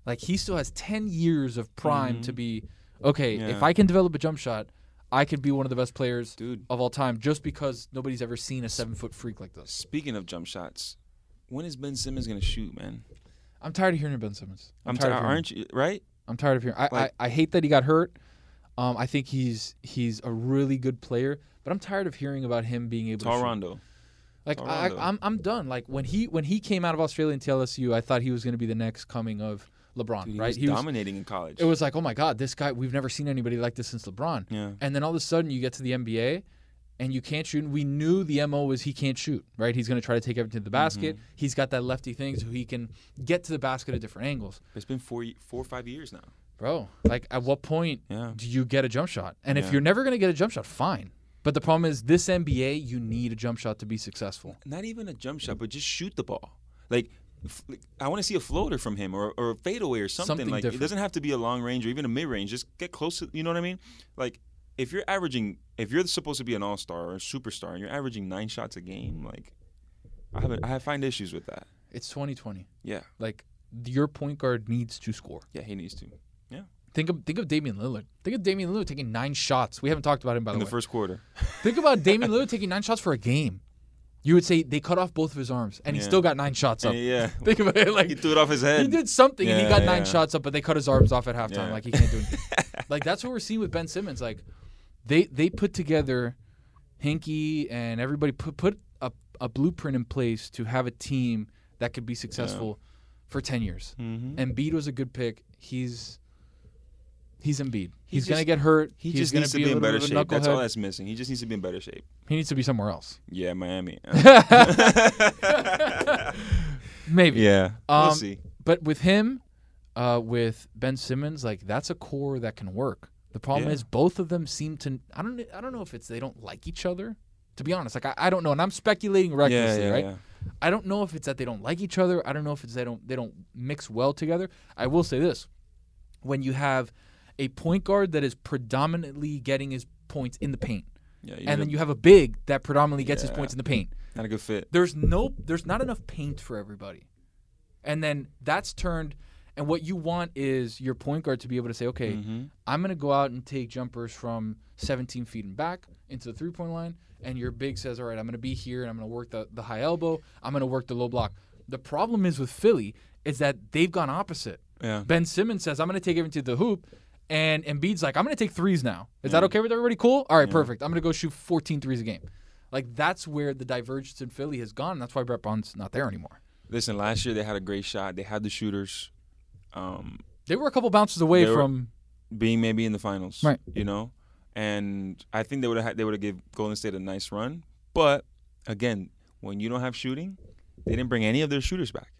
like he still has 10 years of prime to Mhm. be okay Yeah. if i can develop a jump shot i could be one of the best players Dude, of all time just because nobody's ever seen a seven foot freak like this speaking of jump shots, when is Ben Simmons gonna shoot, man? i'm tired of hearing ben simmons i'm, I'm tired tired. of Aren't you right? i'm tired of hearing I, Like- I, I hate that he got hurt um, i think he's he's a really good player but i'm tired of hearing about him being able to Tall shoot. Rondo. Like Tall I, Rondo. I'm, I'm done. Like when he when he came out of Australia and TLSU, I thought he was going to be the next coming of LeBron, Dude, he right? was he was. dominating in college. It was like, oh my God, this guy. We've never seen anybody like this since LeBron. yeah. And then all of a sudden, you get to the NBA, and you can't shoot. And we knew the mo was he can't shoot, right? He's going to try to take everything to the basket. Mm-hmm. He's got that lefty thing, so he can get to the basket at different angles, It's been four, four or five years now. bro. Like at what point Yeah. do you get a jump shot? And if you're never going to get a jump shot, fine. But the problem is, this NBA, you need a jump shot to be successful. Not even a jump shot, but just shoot the ball. Like, I want to see a floater from him or, or a fadeaway or something. Something like different. it doesn't have to be a long range or even a mid range. Just get close to. You know what I mean? Like if you're averaging, if you're supposed to be an all star or a superstar and you're averaging nine shots a game, like I haven't, I find issues with that. It's 2020. Yeah, Like your point guard needs to score. yeah, he needs to. Yeah. Think of think of Damian Lillard. Think of Damian Lillard taking nine shots. We haven't talked about him by In the the way. first quarter, think about *laughs* Damian Lillard taking nine shots for a game. You would say they cut off both of his arms, and he Yeah. still got nine shots up. Yeah, *laughs* Think about it, like he threw it off his head. he did something, and he Yeah, got nine yeah. shots up, but they cut his arms off at halftime. Yeah. Like he can't do anything. *laughs* like that's what we're seeing with Ben Simmons. Like they they put together Hinkie and everybody put put a, a blueprint in place to have a team that could be successful for ten years. Mhm. Embiid was a good pick. He's he's Embiid. He He's gonna get hurt. He he's just gonna needs to be, be in better bit of a shape. That's all that's missing. He just needs to be in better shape. He needs to be somewhere else. Yeah, Miami. *laughs* *laughs* Maybe. yeah, we'll Um, see. But with him, uh, with Ben Simmons, like that's a core that can work. The problem Yeah. is both of them seem to. I don't. I don't know if it's they don't like each other. To be honest, like I, I don't know, and I'm speculating recklessly, yeah, right? yeah. I don't know if it's that they don't like each other. I don't know if it's they don't they don't mix well together. I will say this: when you have a point guard that is predominantly getting his points in the paint, Yeah, and then you have a big that predominantly gets his points in the paint, not a good fit. there's no there's not enough paint for everybody. And then that's turned and what you want is your point guard to be able to say okay Mhm. i'm going to go out and take jumpers from 17 feet and back into the three point line and your big says all right i'm going to be here and i'm going to work the, the high elbow. I'm going to work the low block. The problem is with philly is that they've gone opposite. Yeah. ben simmons says i'm going to take it into the hoop and Embiid's like, I'm going to take threes now. Is that okay with everybody? Cool? All right, Yeah. perfect. I'm going to go shoot 14 threes a game. Like, that's where the divergence in Philly has gone. That's why Brett Brown's not there anymore. Listen, last year they had a great shot. They had the shooters. Um, They were a couple bounces away from. being maybe in the finals. Right. You know, and I think they would have they would have give Golden State a nice run. But again, when you don't have shooting, they didn't bring any of their shooters back.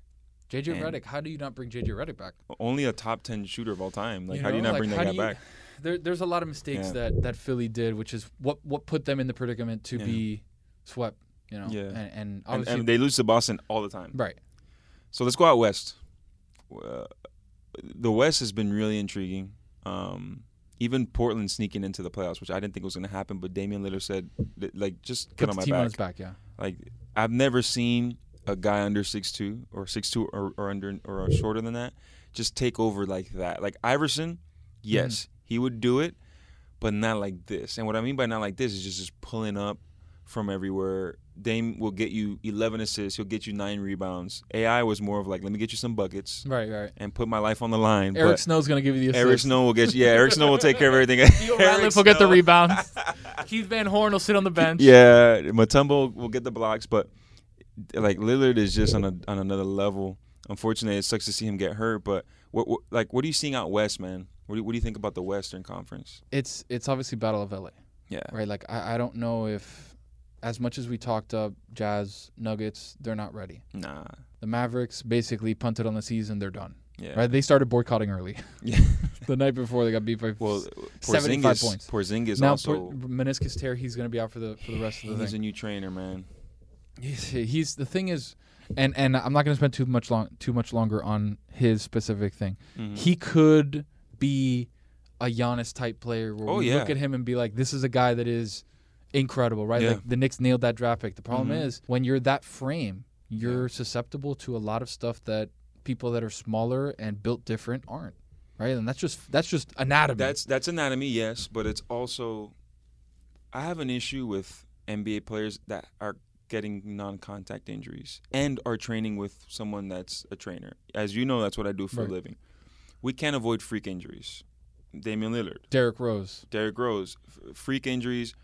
JJ Redick, how do you not bring JJ Redick back? Only a top ten shooter of all time. Like, You how do you know, not like, bring that guy you- back? There, there's a lot of mistakes Yeah. that, that Philly did, which is what what put them in the predicament to Yeah. be swept. You know, Yeah. and, and And, obviously, and they lose to Boston all the time. right. So let's go out west. Uh, the West has been really intriguing. Um, even Portland sneaking into the playoffs, which I didn't think was going to happen, but Damian Lillard said, like, just get on my team back. on his back, yeah. Like, I've never seen a guy under six two or six two or, or under or shorter than that just take over like that. Like Iverson, yes, mm-hmm. he would do it, but not like this. And what I mean by not like this is just just pulling up from everywhere. Dame will get you 11 assists. He'll get you nine rebounds. AI was more of like, let me get you some buckets Right, right. and put my life on the line. Eric but Snow's gonna give you the assist. Eric Snow will get you. Yeah, Eric Snow will take care of everything. *laughs* *laughs* Theo Eric Ratliff will get the rebounds. *laughs* Keith Van Horn will sit on the bench. Yeah, Mutombo will get the blocks, but like Lillard is just on a on another level. Unfortunately, it sucks to see him get hurt. But what, what like what are you seeing out west, man? What do you, what do you think about the Western Conference? It's it's obviously Battle of LA, Yeah, right? Like I, I don't know if, as much as we talked up Jazz Nuggets, they're not ready. nah, The Mavericks basically punted on the season. They're done. yeah, Right? They started boycotting early. yeah. *laughs* *laughs* the night before they got beat by Well, uh, 75 Porzingis, points. Porzingis now also. por- meniscus tear. He's gonna be out for the for the rest of the he's thing. a new trainer, man. He's, he's the thing is, and and I'm not gonna spend too much long too much longer on his specific thing. Mhm. He could be a Giannis type player where Oh, we yeah. look at him and be like, this is a guy that is incredible, right? Yeah. Like the Knicks nailed that draft pick. The problem Mhm. is when you're that frame, you're susceptible to a lot of stuff that people that are smaller and built different aren't. Right? And that's just that's just anatomy. That's that's anatomy, yes, but it's also I have an issue with NBA players that are getting non-contact injuries and are training with someone that's a trainer. As you know, that's what I do for Right. a living. We can't avoid freak injuries. Damian Lillard, Derrick Rose. Derrick Rose, f- freak injuries.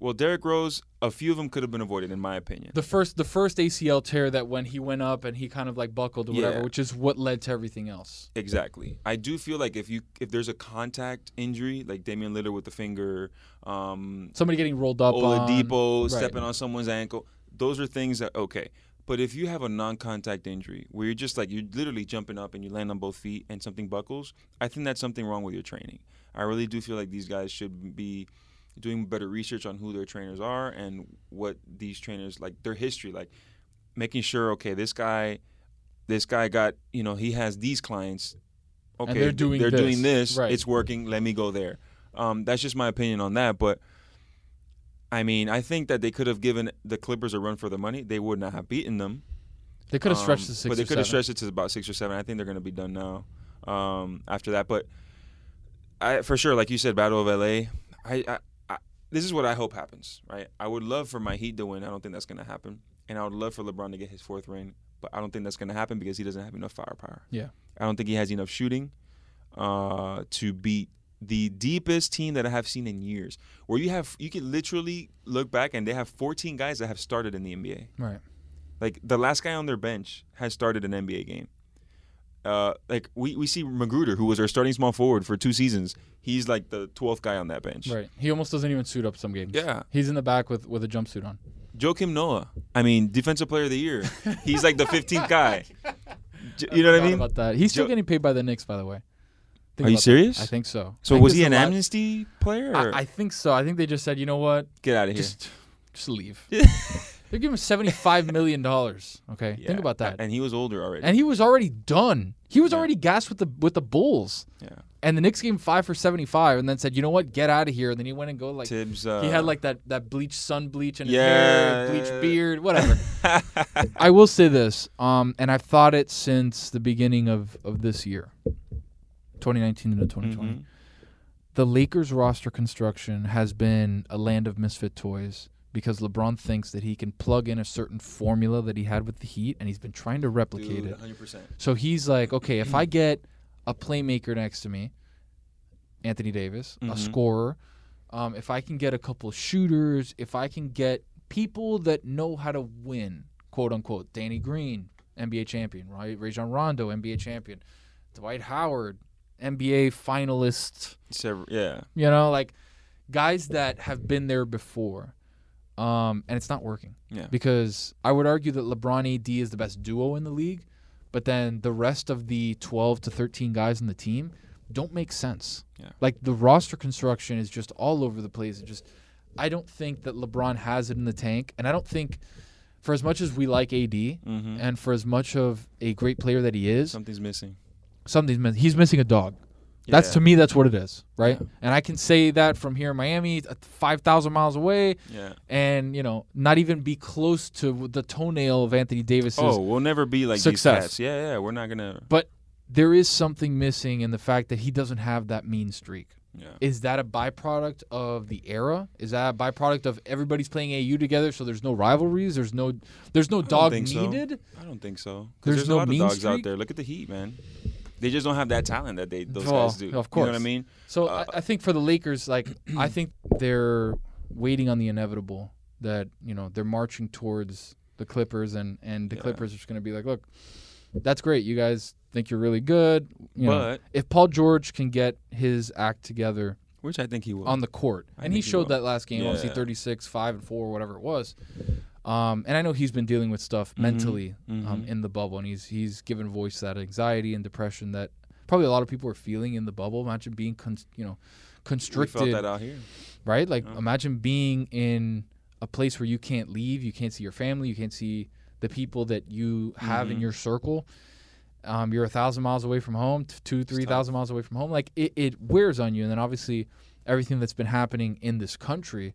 Well, Derrick Rose, a few of them could have been avoided, in my opinion. The first the first ACL tear that when he went up and he kind of like buckled or whatever, Yeah. which is what led to everything else. Exactly. I do feel like if you if there's a contact injury, like Damian Lillard with the finger, um, Somebody getting rolled up on. Oladipo right. stepping on someone's ankle. Those are things that okay. But if you have a non-contact injury where you're just like you're literally jumping up and you land on both feet and something buckles, I think that's something wrong with your training. I really do feel like these guys should be doing better research on who their trainers are and what these trainers like their history, like making sure okay, this guy, this guy got you know he has these clients. Okay, they're doing they're this. doing this. Right. It's working. Let me go there. Um, that's just my opinion on that, but. I mean, I think that they could have given the Clippers a run for their money. They would not have beaten them. They could have stretched Um, the six but they could have stretched it to about six or seven. I think they're going to be done now. Um, after that, but I for sure, like you said, Battle of LA. I, I, I this is what I hope happens. Right? I would love for my Heat to win. I don't think that's going to happen, and I would love for LeBron to get his fourth ring, but I don't think that's going to happen because he doesn't have enough firepower. Yeah. I don't think he has enough shooting uh, to beat the deepest team that I have seen in years. Where you have you can literally look back and they have 14 guys that have started in the NBA. Right. Like the last guy on their bench has started an NBA game. Uh, like we, we see McGruder, who was our starting small forward for two seasons. He's like the 12th guy on that bench. Right. He almost doesn't even suit up some games. Yeah. He's in the back with with a jumpsuit on. Joakim Noah. I mean, defensive player of the year. *laughs* He's like the 15th guy. *laughs* You know what I mean? About that. He's still Jo- getting paid by the Knicks, by the way. Are you about that. serious? I think so. So think was he an amnesty player? I, I think so. I think they just said, you know what, Get out of here. just just leave. *laughs* They're giving him seventy five million dollars. Okay, Yeah. think about that. And he was older already. And he was already done. He was Yeah. already gassed with the with the Bulls. yeah. And the Knicks gave him five for seventy five, and then said, you know what, get out of here. And then he went and go like Thibs. Uh, he had like that that bleach sun bleach and his Yeah, hair, bleach beard, whatever. *laughs* I will say this, um, and I've thought it since the beginning of, of this year, 2019 into 2020. Mhm. The Lakers roster construction has been a land of misfit toys because LeBron thinks that he can plug in a certain formula that he had with the Heat, and he's been trying to replicate Dude, it. 100%. So he's like, okay, if I get a playmaker next to me, Anthony Davis, a Mhm. scorer, um, if I can get a couple shooters, if I can get people that know how to win, quote unquote, Danny Green, NBA champion, right? Rajon Rondo, NBA champion, Dwight Howard, NBA finalists. Sever- yeah. you know, like guys that have been there before, um, and it's not working. Yeah. Because I would argue that LeBron AD is the best duo in the league, but then the rest of the 12 to 13 guys on the team don't make sense. Yeah. Like the roster construction is just all over the place. It just I don't think that LeBron has it in the tank, and I don't think for as much as we like AD Mm-hmm. and for as much of a great player that he is, Something's missing. Something's miss- he's missing a dog. That's Yeah. to me that's what it is, right? Yeah. And I can say that from here in Miami, uh, 5,000 miles away Yeah. and, you know, not even be close to the toenail of Anthony Davis. Oh, we'll never be like Success. these cats. Yeah, yeah. We're not gonna. But there is something missing in the fact that he doesn't have that mean streak. Yeah. Is that a byproduct of the era? Is that a byproduct of everybody's playing AAU together, so there's no rivalries? There's no, there's no dog think so. needed. I don't think so. There's There's, no a lot of dogs streak? out there. Look at the Heat, man. They just don't have that talent that they those Well, guys do. of course, You know what I mean? So Uh, I, I think for the Lakers, like I think they're waiting on the inevitable that you know they're marching towards the Clippers, and and the Yeah. Clippers are just going to be like, look, that's great. You guys think you're really good. You know, But if Paul George can get his act together which I think he will. on the court, I and he showed that last game, obviously Yeah. 36, five and four, whatever it was. Um, and I know he's been dealing with stuff mentally Um, Mhm. in the bubble, and he's he's given voice to that anxiety and depression that probably a lot of people are feeling in the bubble. Imagine being, con- you know, we constricted felt that out here. right? Like Yeah. imagine being in a place where you can't leave, you can't see your family, you can't see the people that you have in Mhm. your circle. Um, you're a thousand miles away from home, two, three thousand miles away from home. Like it, it wears on you, and then obviously everything that's been happening in this country,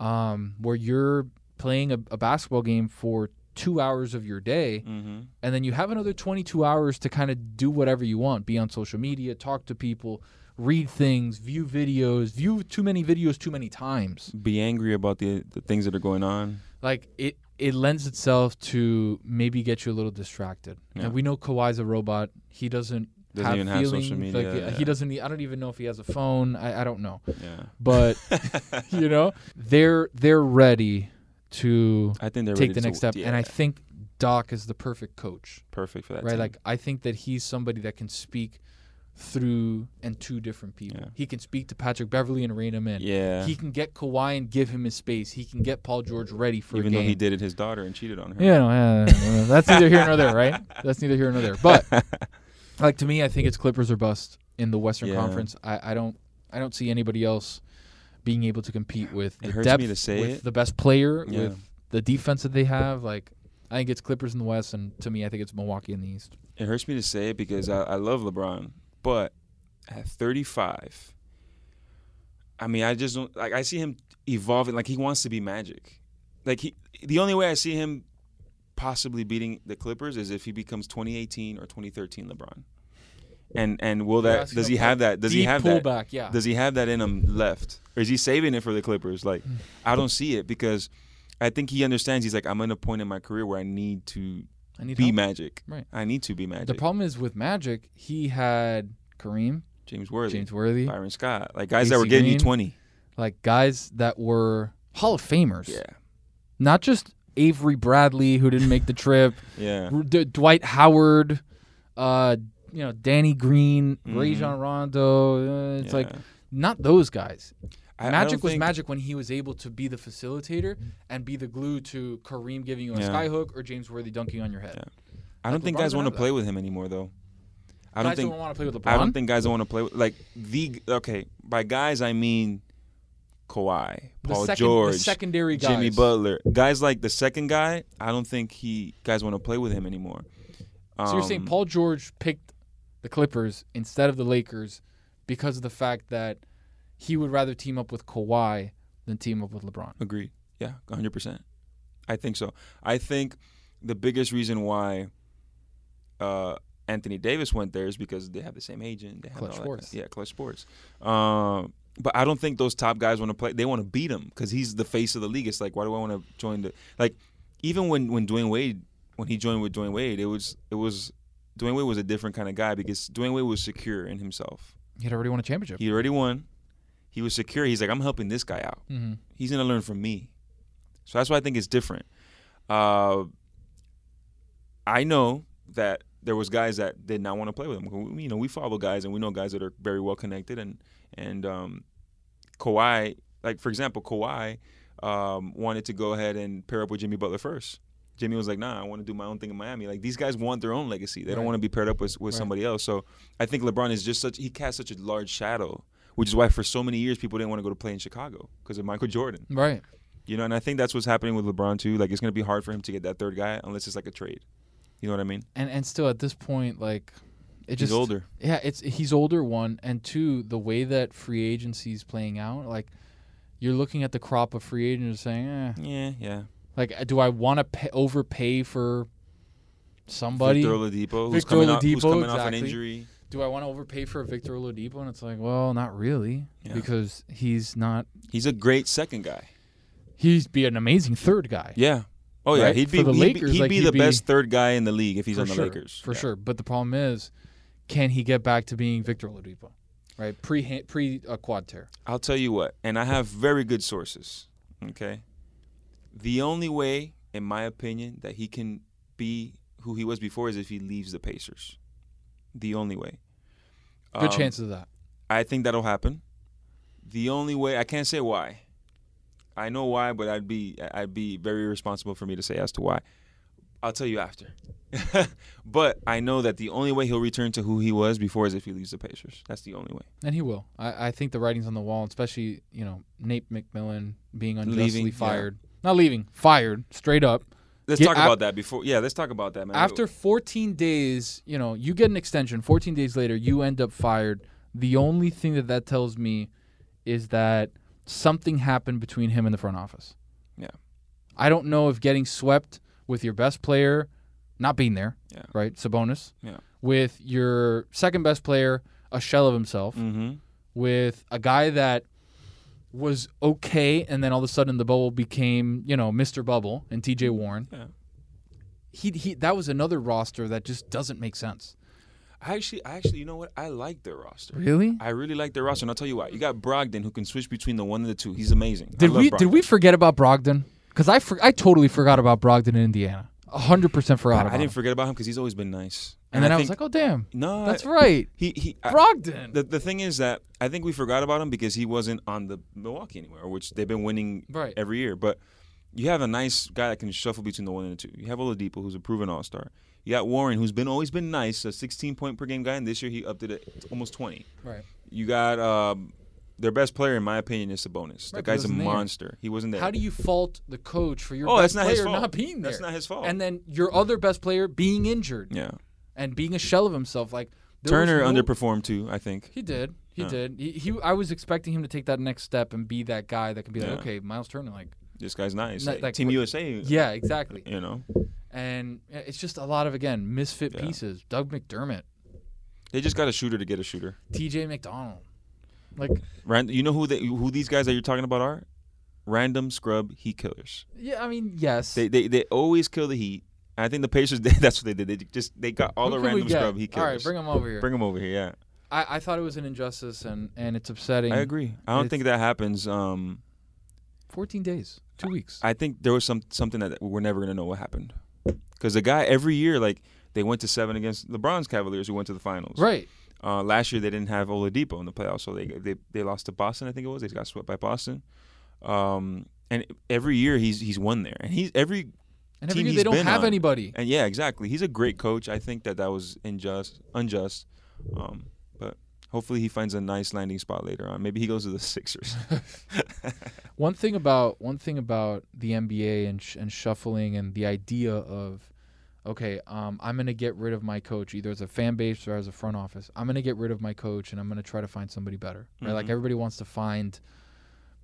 um, where you're playing a, a basketball game for two hours of your day, Mm-hmm. and then you have another 22 hours to kind of do whatever you want. Be on social media talk to people read things view videos view too many videos too many times. Be angry about the the things that are going on. like it it lends itself to maybe get you a little distracted. Yeah. and we know Kawhi's a robot. He doesn't Doesn't have even have feelings. Social like media, he doesn't i don't even know if he has a phone. I, I don't know. Yeah. but *laughs* *laughs* you know they're they're ready to I think they're take the to- next step and i think doc is the perfect coach perfect for that. right? team. Like I think that he's somebody that can speak through and to different people. Yeah. He can speak to Patrick Beverley and rein him in. yeah. He can get Kawhi and give him his space. He can get Paul George ready for Even though he did it his daughter and cheated on her. Yeah, no, yeah, yeah, yeah. that's neither here nor there, right? *laughs* That's neither here nor there. But *laughs* like to me, I think it's Clippers or bust in the Western Yeah. Conference. I, I don't I don't see anybody else being able to compete with It the depth, me to say with it. the best player, Yeah. with the defense that they have. Like I think it's Clippers in the West, and to me, I think it's Milwaukee in the East. It hurts me to say it because I, I love LeBron, but at 35, I mean, I just don't like. I see him evolving. Like he wants to be Magic. Like he, the only way I see him possibly beating the Clippers is if he becomes 2018 or 2013 LeBron. And and will that does he have that? Does he have that? pullback? Yeah. Does he have that in him left, or is he saving it for the Clippers? Like, I don't see it because I think he understands. He's like, I'm in a point in my career where I need to I need be help. Magic. Right. I need to be Magic. The problem is with Magic, he had Kareem, James Worthy, James Worthy, Byron Scott, like guys that were getting you 20. like guys that were Hall of Famers. Yeah, Not just Avery Bradley who didn't make the trip, *laughs* yeah, D- Dwight Howard, uh, you know, Danny Green, Mhm. Rajon Rondo. Uh, it's like not those guys. I- I Magic don't was think- magic when he was able to be the facilitator and be the glue to Kareem giving you a Yeah. skyhook or James Worthy dunking on your head. Yeah. I don't Like, think LeBron guys want to play with him anymore, though. I don't guys think. don't want to play with LeBron. I don't think guys don't want to play with like the okay. By guys, I mean Kawhi, the Paul second, George, the secondary guys. Jimmy Butler, guys like the second guy. I don't think he guys want to play with him anymore. So you're saying Um, Paul George picked the Clippers instead of the Lakers because of the fact that he would rather team up with Kawhi than team up with LeBron. Agreed. Yeah, 100%. I think so. I think the biggest reason why uh, Anthony Davis went there is because they have the same agent. They have Clutch Sports. Yeah, Clutch Sports. Um, but I don't think those top guys want to play. They want to beat him because he's the face of the league. It's like, why do I want to join the like? Even when when Dwyane Wade when he joined with Dwyane Wade, it was it was Dwyane Wade was a different kind of guy because Dwyane Wade was secure in himself. He had already won a championship. He already won. He was secure. He's like, I'm helping this guy out hmm he's gonna learn from me. So that's why I think it's different. Uh, I know that there was guys that did not want to play with him. We- You know, we follow guys and we know guys that are very well connected and and um, Kawhi, like for example, Kawhi um, wanted to go ahead and pair up with Jimmy Butler first. Jimmy was like, "Nah, I want to do my own thing in Miami." Like these guys want their own legacy. They don't want to be paired up with with Right. somebody else. So I think LeBron is just such he casts such a large shadow, which is why for so many years people didn't want to go to play in Chicago because of Michael Jordan. Right. You know, and I think that's what's happening with LeBron too. Like it's gonna be hard for him to get that third guy unless it's like a trade. You know what I mean? And and still at this point, like it He's just older. Yeah, it's he's older one and two. The way that free agency is playing out, like you're looking at the crop of free agents saying, eh, Yeah, yeah. Like do I want to pay, overpay for somebody? Victor Oladipo, who's Victor coming, out, who's Oladipo, coming off an injury. do I want to overpay for a Victor Oladipo? And it's like, well, not really, Yeah. because he's not. He's a great second guy. He'd be an amazing third guy. Yeah. Oh yeah, Right? he'd be For the he'd Lakers, be, he'd like, be he'd the be- best third guy in the league if he's on the sure, Lakers. for Yeah. sure. But the problem is, can he get back to being Victor Oladipo? Right, pre pre uh, quad tear. I'll tell you what, and I have very good sources. Okay. The only way, in my opinion, that he can be who he was before is if he leaves the Pacers. The only way. Good Um, chances of that. I think that'll happen. The only way I can't say why. I know why, but I'd be I'd be very irresponsible for me to say as to why. I'll tell you after. *laughs* but I know that the only way he'll return to who he was before is if he leaves the Pacers. That's the only way. And he will. I, I think the writing's on the wall, especially you know Nate McMillan being unjustly Leaving, yeah. Not leaving, fired straight up. Let's Get talk about that before. Yeah, let's talk about that, man. After 14 days, you know, you get an extension. 14 days later, you end up fired. The only thing that that tells me is that something happened between him and the front office. Yeah. I don't know if getting swept with your best player not being there, Yeah. right? Sabonis. Yeah. With your second best player, a shell of himself. Mm-hmm. with a guy that was okay and then all of a sudden the bubble became, you know, Mr. Bubble and TJ mm-hmm. Warren. Yeah. He he that was another roster that just doesn't make sense. I actually, I actually, you know what? I like their roster. Really? I really like their roster, and I'll tell you why. You got Brogdon who can switch between the one and the two. He's amazing. Did we Brogdon. did we forget about Brogdon? Cuz I for, I totally forgot about Brogdon in Indiana. 100% forgot I, about I didn't him. forget about him because he's always been nice. And then I, was think- like, "Oh damn. no, That's right. He he. I- Brogdon." the the thing is that I think we forgot about him because he wasn't on the Milwaukee anymore, which they've been winning Right. every year. But you have a nice guy that can shuffle between the one and the two. You have Oladipo, who's a proven All Star. You got Warren, who's been always been nice, a 16 point per game guy, and this year he upped it at almost 20. right. You got um, their best player, in my opinion, is Sabonis. Right, the guy's a wasn't there. monster. He wasn't there. How do you fault the coach for your Oh, best that's not player his fault. not being there? That's not his fault. And then your other best player being injured yeah, and being a shell of himself like Turner no- underperformed too. I think. He did. He Yeah. did. He, he. I was expecting him to take that next step and be that guy that can be like, Yeah. okay, Miles Turner, like, This guy's nice. Like, like- Team USA. yeah, exactly. You know, And it's just a lot of again misfit Yeah. pieces. Doug McDermott, they just got a shooter to get a shooter. T.J. McDonald, like, Rand- you know who they, who these guys that you're talking about are? Random scrub heat killers. yeah, I mean, yes. They they, they always kill the heat. And I think the Pacers *laughs* that's what they did. They just they got all Who the we random get? scrub heat All killers. right, bring them over here. Bring them over here. Yeah, I, I thought it was an injustice and and it's upsetting. I agree. I don't It's- think that happens. Um, 14 days, two weeks. I think there was some something that we're never gonna know what happened. Because the guy every year, like they went to seven against LeBron's Cavaliers, who went to the finals. right. Uh, last year they didn't have Oladipo in the playoffs, so they they they lost to Boston. I think it was. They got swept by Boston. Um, and every year he's he's won there, and he's every And every year they don't have on. anybody. and yeah, exactly. He's a great coach. I think that that was unjust, unjust. Um, but hopefully he finds a nice landing spot later on. Maybe he goes to the *laughs* Sixers. *laughs* One thing about one thing about the NBA and sh- and shuffling and the idea of okay, um, I'm gonna get rid of my coach either as a fan base or as a front office. I'm gonna get rid of my coach and I'm gonna try to find somebody better. Right? Like Mhm. everybody wants to find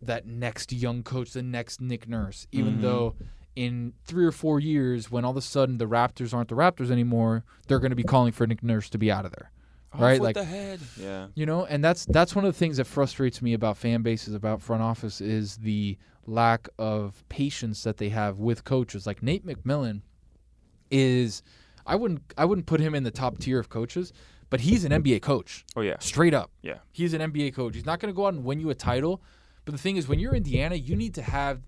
that next young coach, the next Nick Nurse, even Mhm. though in three or four years, when all of a sudden the Raptors aren't the Raptors anymore, they're going to be calling for Nick Nurse to be out of there. Right, Off with like- the head. Yeah. You know, and that's that's one of the things that frustrates me about fan bases, about front office, is the lack of patience that they have with coaches. Like Nate McMillan is, I wouldn't I wouldn't put him in the top tier of coaches, but he's an NBA coach, Oh yeah. straight up. Yeah. He's an NBA coach. He's not going to go out and win you a title, but the thing is, when you're Indiana, you need to have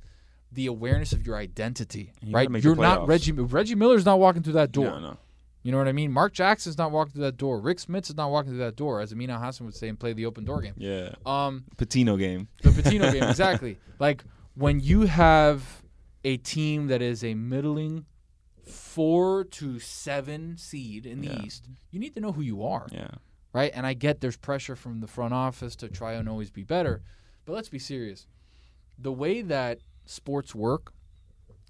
the awareness of your identity, You right? You're not. Reggie. Reggie Miller's not walking through that door. No, no. You know what I mean? Mark Jackson's not walking through that door. Rick Smits is not walking through that door, as Amin Elhassan would say, and play the open door game. Yeah. Um, Pitino game. the Pitino game, exactly. *laughs* Like when you have a team that is a middling four to seven seed in the Yeah. East, you need to know who you are, Yeah. right? And I get there's pressure from the front office to try and always be better, but let's be serious. The way that sports work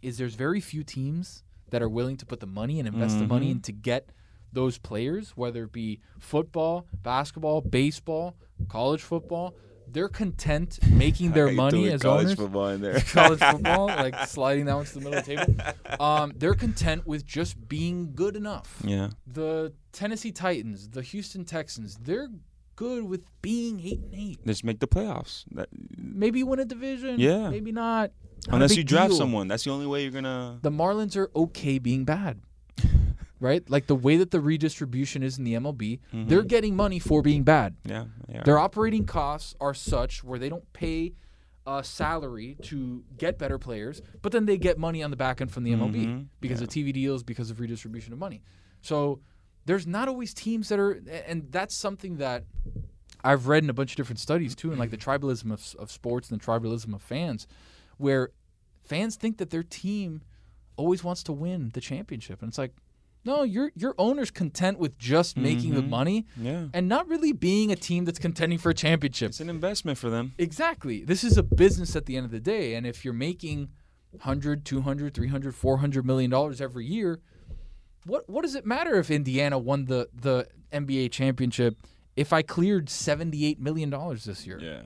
is there's very few teams that are willing to put the money and invest the money Mhm. in to get those players, whether it be football, basketball, baseball, college football. They're content making *laughs* their money as college owners. football in *laughs* there. college football, *laughs* like sliding that one to the middle of the table. Um, they're content with just being good enough. Yeah. The Tennessee Titans, the Houston Texans, they're good with being eight and eight. Just make the playoffs. That, Maybe win a division. Yeah. Maybe not. Not unless you draft deal. someone, that's the only way you're gonna. The Marlins are okay being bad. Right? Like the way that the redistribution is in the MLB, they're Mhm. getting money for being bad. Yeah. yeah. Their operating costs are such where they don't pay a salary to get better players, but then they get money on the back end from the MLB Mhm. because of TV deals, because of redistribution of money. So there's not always teams that are, and that's something that I've read in a bunch of different studies too, and like the tribalism of, of sports and the tribalism of fans, where fans think that their team always wants to win the championship, and it's like, no, your your owner's content with just making the Mhm. money Yeah. and not really being a team that's contending for a championship. It's an investment for them. Exactly. This is a business at the end of the day. And if you're making 100, 200, 300, 400 million dollars every year, what what does it matter if Indiana won the the NBA championship if I cleared 78 million dollars this year? Yeah.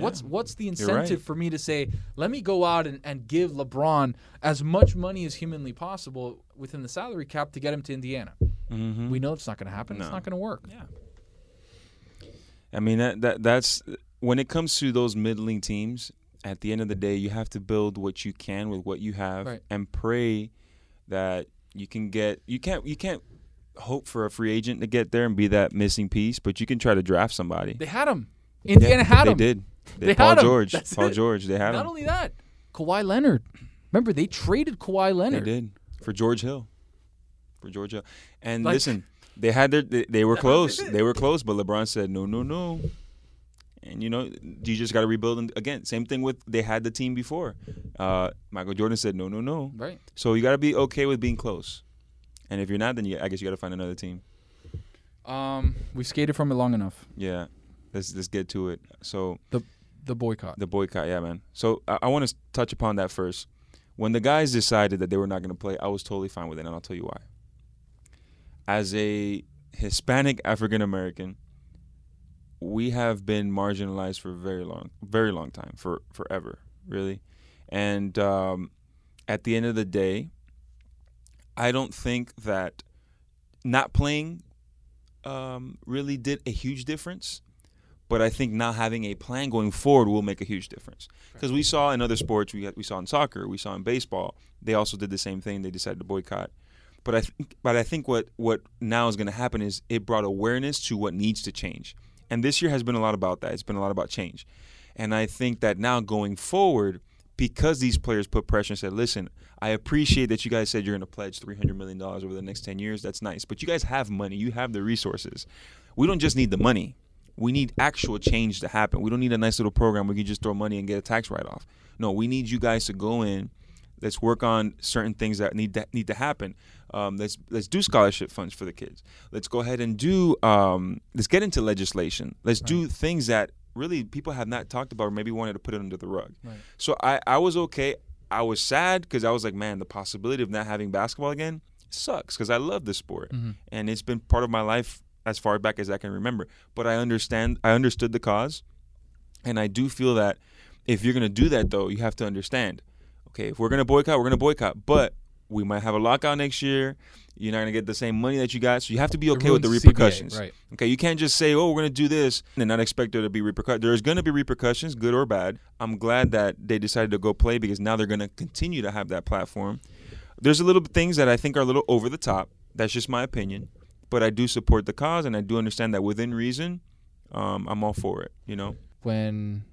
What's Yeah. what's the right. incentive for me to say, let me go out and, and give LeBron as much money as humanly possible within the salary cap to get him to Indiana? Mhm. We know it's not going to happen. It's not going to work. Yeah. I mean that, that that's when it comes to those middling teams. At the end of the day, you have to build what you can with what you have, Right. and pray that you can get. You can't. You can't hope for a free agent to get there and be that missing piece, but you can try to draft somebody. They had him. Indiana Yeah, had they him. They did. They, They Paul had him. George. That's Paul it. George. They had Not him. only that, Kawhi Leonard. Remember, they traded Kawhi Leonard. They did for George Hill. For George Hill, and Like- listen, they had their. They, they were *laughs* close. they. They were close, but LeBron said no, no, no. And you know, you just got to rebuild them again. Same thing with they had the team before. Uh, Michael Jordan said no, no, no. Right. So you got to be okay with being close. And if you're not, then you, I guess you got to find another team. Um, we skated from it long enough. Yeah, let's let's get to it. So The boycott. the boycott, yeah, man. So I, I want to touch upon that first. When the guys decided that they were not going to play, I was totally fine with it, and I'll tell you why. As a Hispanic African American, we have been marginalized for a very long, very long time, for forever, really. And um, at the end of the day, I don't think that not playing um, really did a huge difference but I think not having a plan going forward will make a huge difference. Because we saw in other sports, we had, we saw in soccer, we saw in baseball, they also did the same thing. They decided to boycott. But I think, but I think what what now is going to happen is it brought awareness to what needs to change. And this year has been a lot about that. It's been a lot about change. And I think that now going forward, because these players put pressure and said, "Listen, I appreciate that you guys said you're going to pledge 300 million dollars over the next 10 years. That's nice, but you guys have money. You have the resources. We don't just need the money we need actual change to happen. We don't need a nice little program where you just throw money and get a tax write off. No, we need you guys to go in. Let's work on certain things that need that need to happen. Um, let's let's do scholarship funds for the kids. Let's go ahead and do. Um, let's get into legislation. Let's do things that really people have not talked about or maybe wanted to put it under the rug. Right. So I I was okay. I was sad because I was like, man, the possibility of not having basketball again sucks because I love this sport Mhm. and it's been part of my life as far back as I can remember. But I understand, I understood the cause, and I do feel that if you're gonna do that, though, you have to understand. Okay, if we're gonna boycott, we're gonna boycott, but we might have a lockout next year. You're not gonna get the same money that you got, so you have to be okay with the ruins CBA, repercussions. right. Okay, you can't just say, "Oh, we're gonna do this," and not expect there to be repercussions. There's gonna be repercussions, good or bad. I'm glad that they decided to go play because now they're gonna continue to have that platform. There's a little things that I think are a little over the top. That's just my opinion, but I do support the cause and I do understand that within reason, um, I'm all for it. You know. When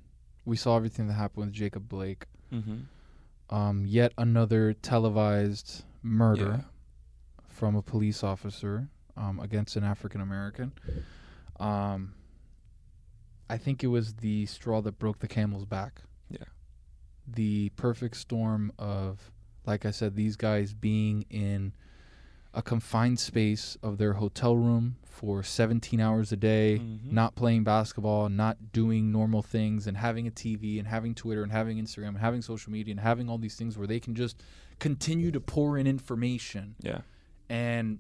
we saw everything that happened with Jacob Blake, Mm-hmm. um, yet another televised murder from a police officer um, against an African American. Um, I think it was the straw that broke the camel's back. Yeah. The perfect storm of, like I said, these guys being in a confined space of their hotel room for 17 hours a day, Mhm. not playing basketball, not doing normal things, and having a TV and having Twitter and having Instagram and having social media and having all these things where they can just continue to pour in information Yeah. and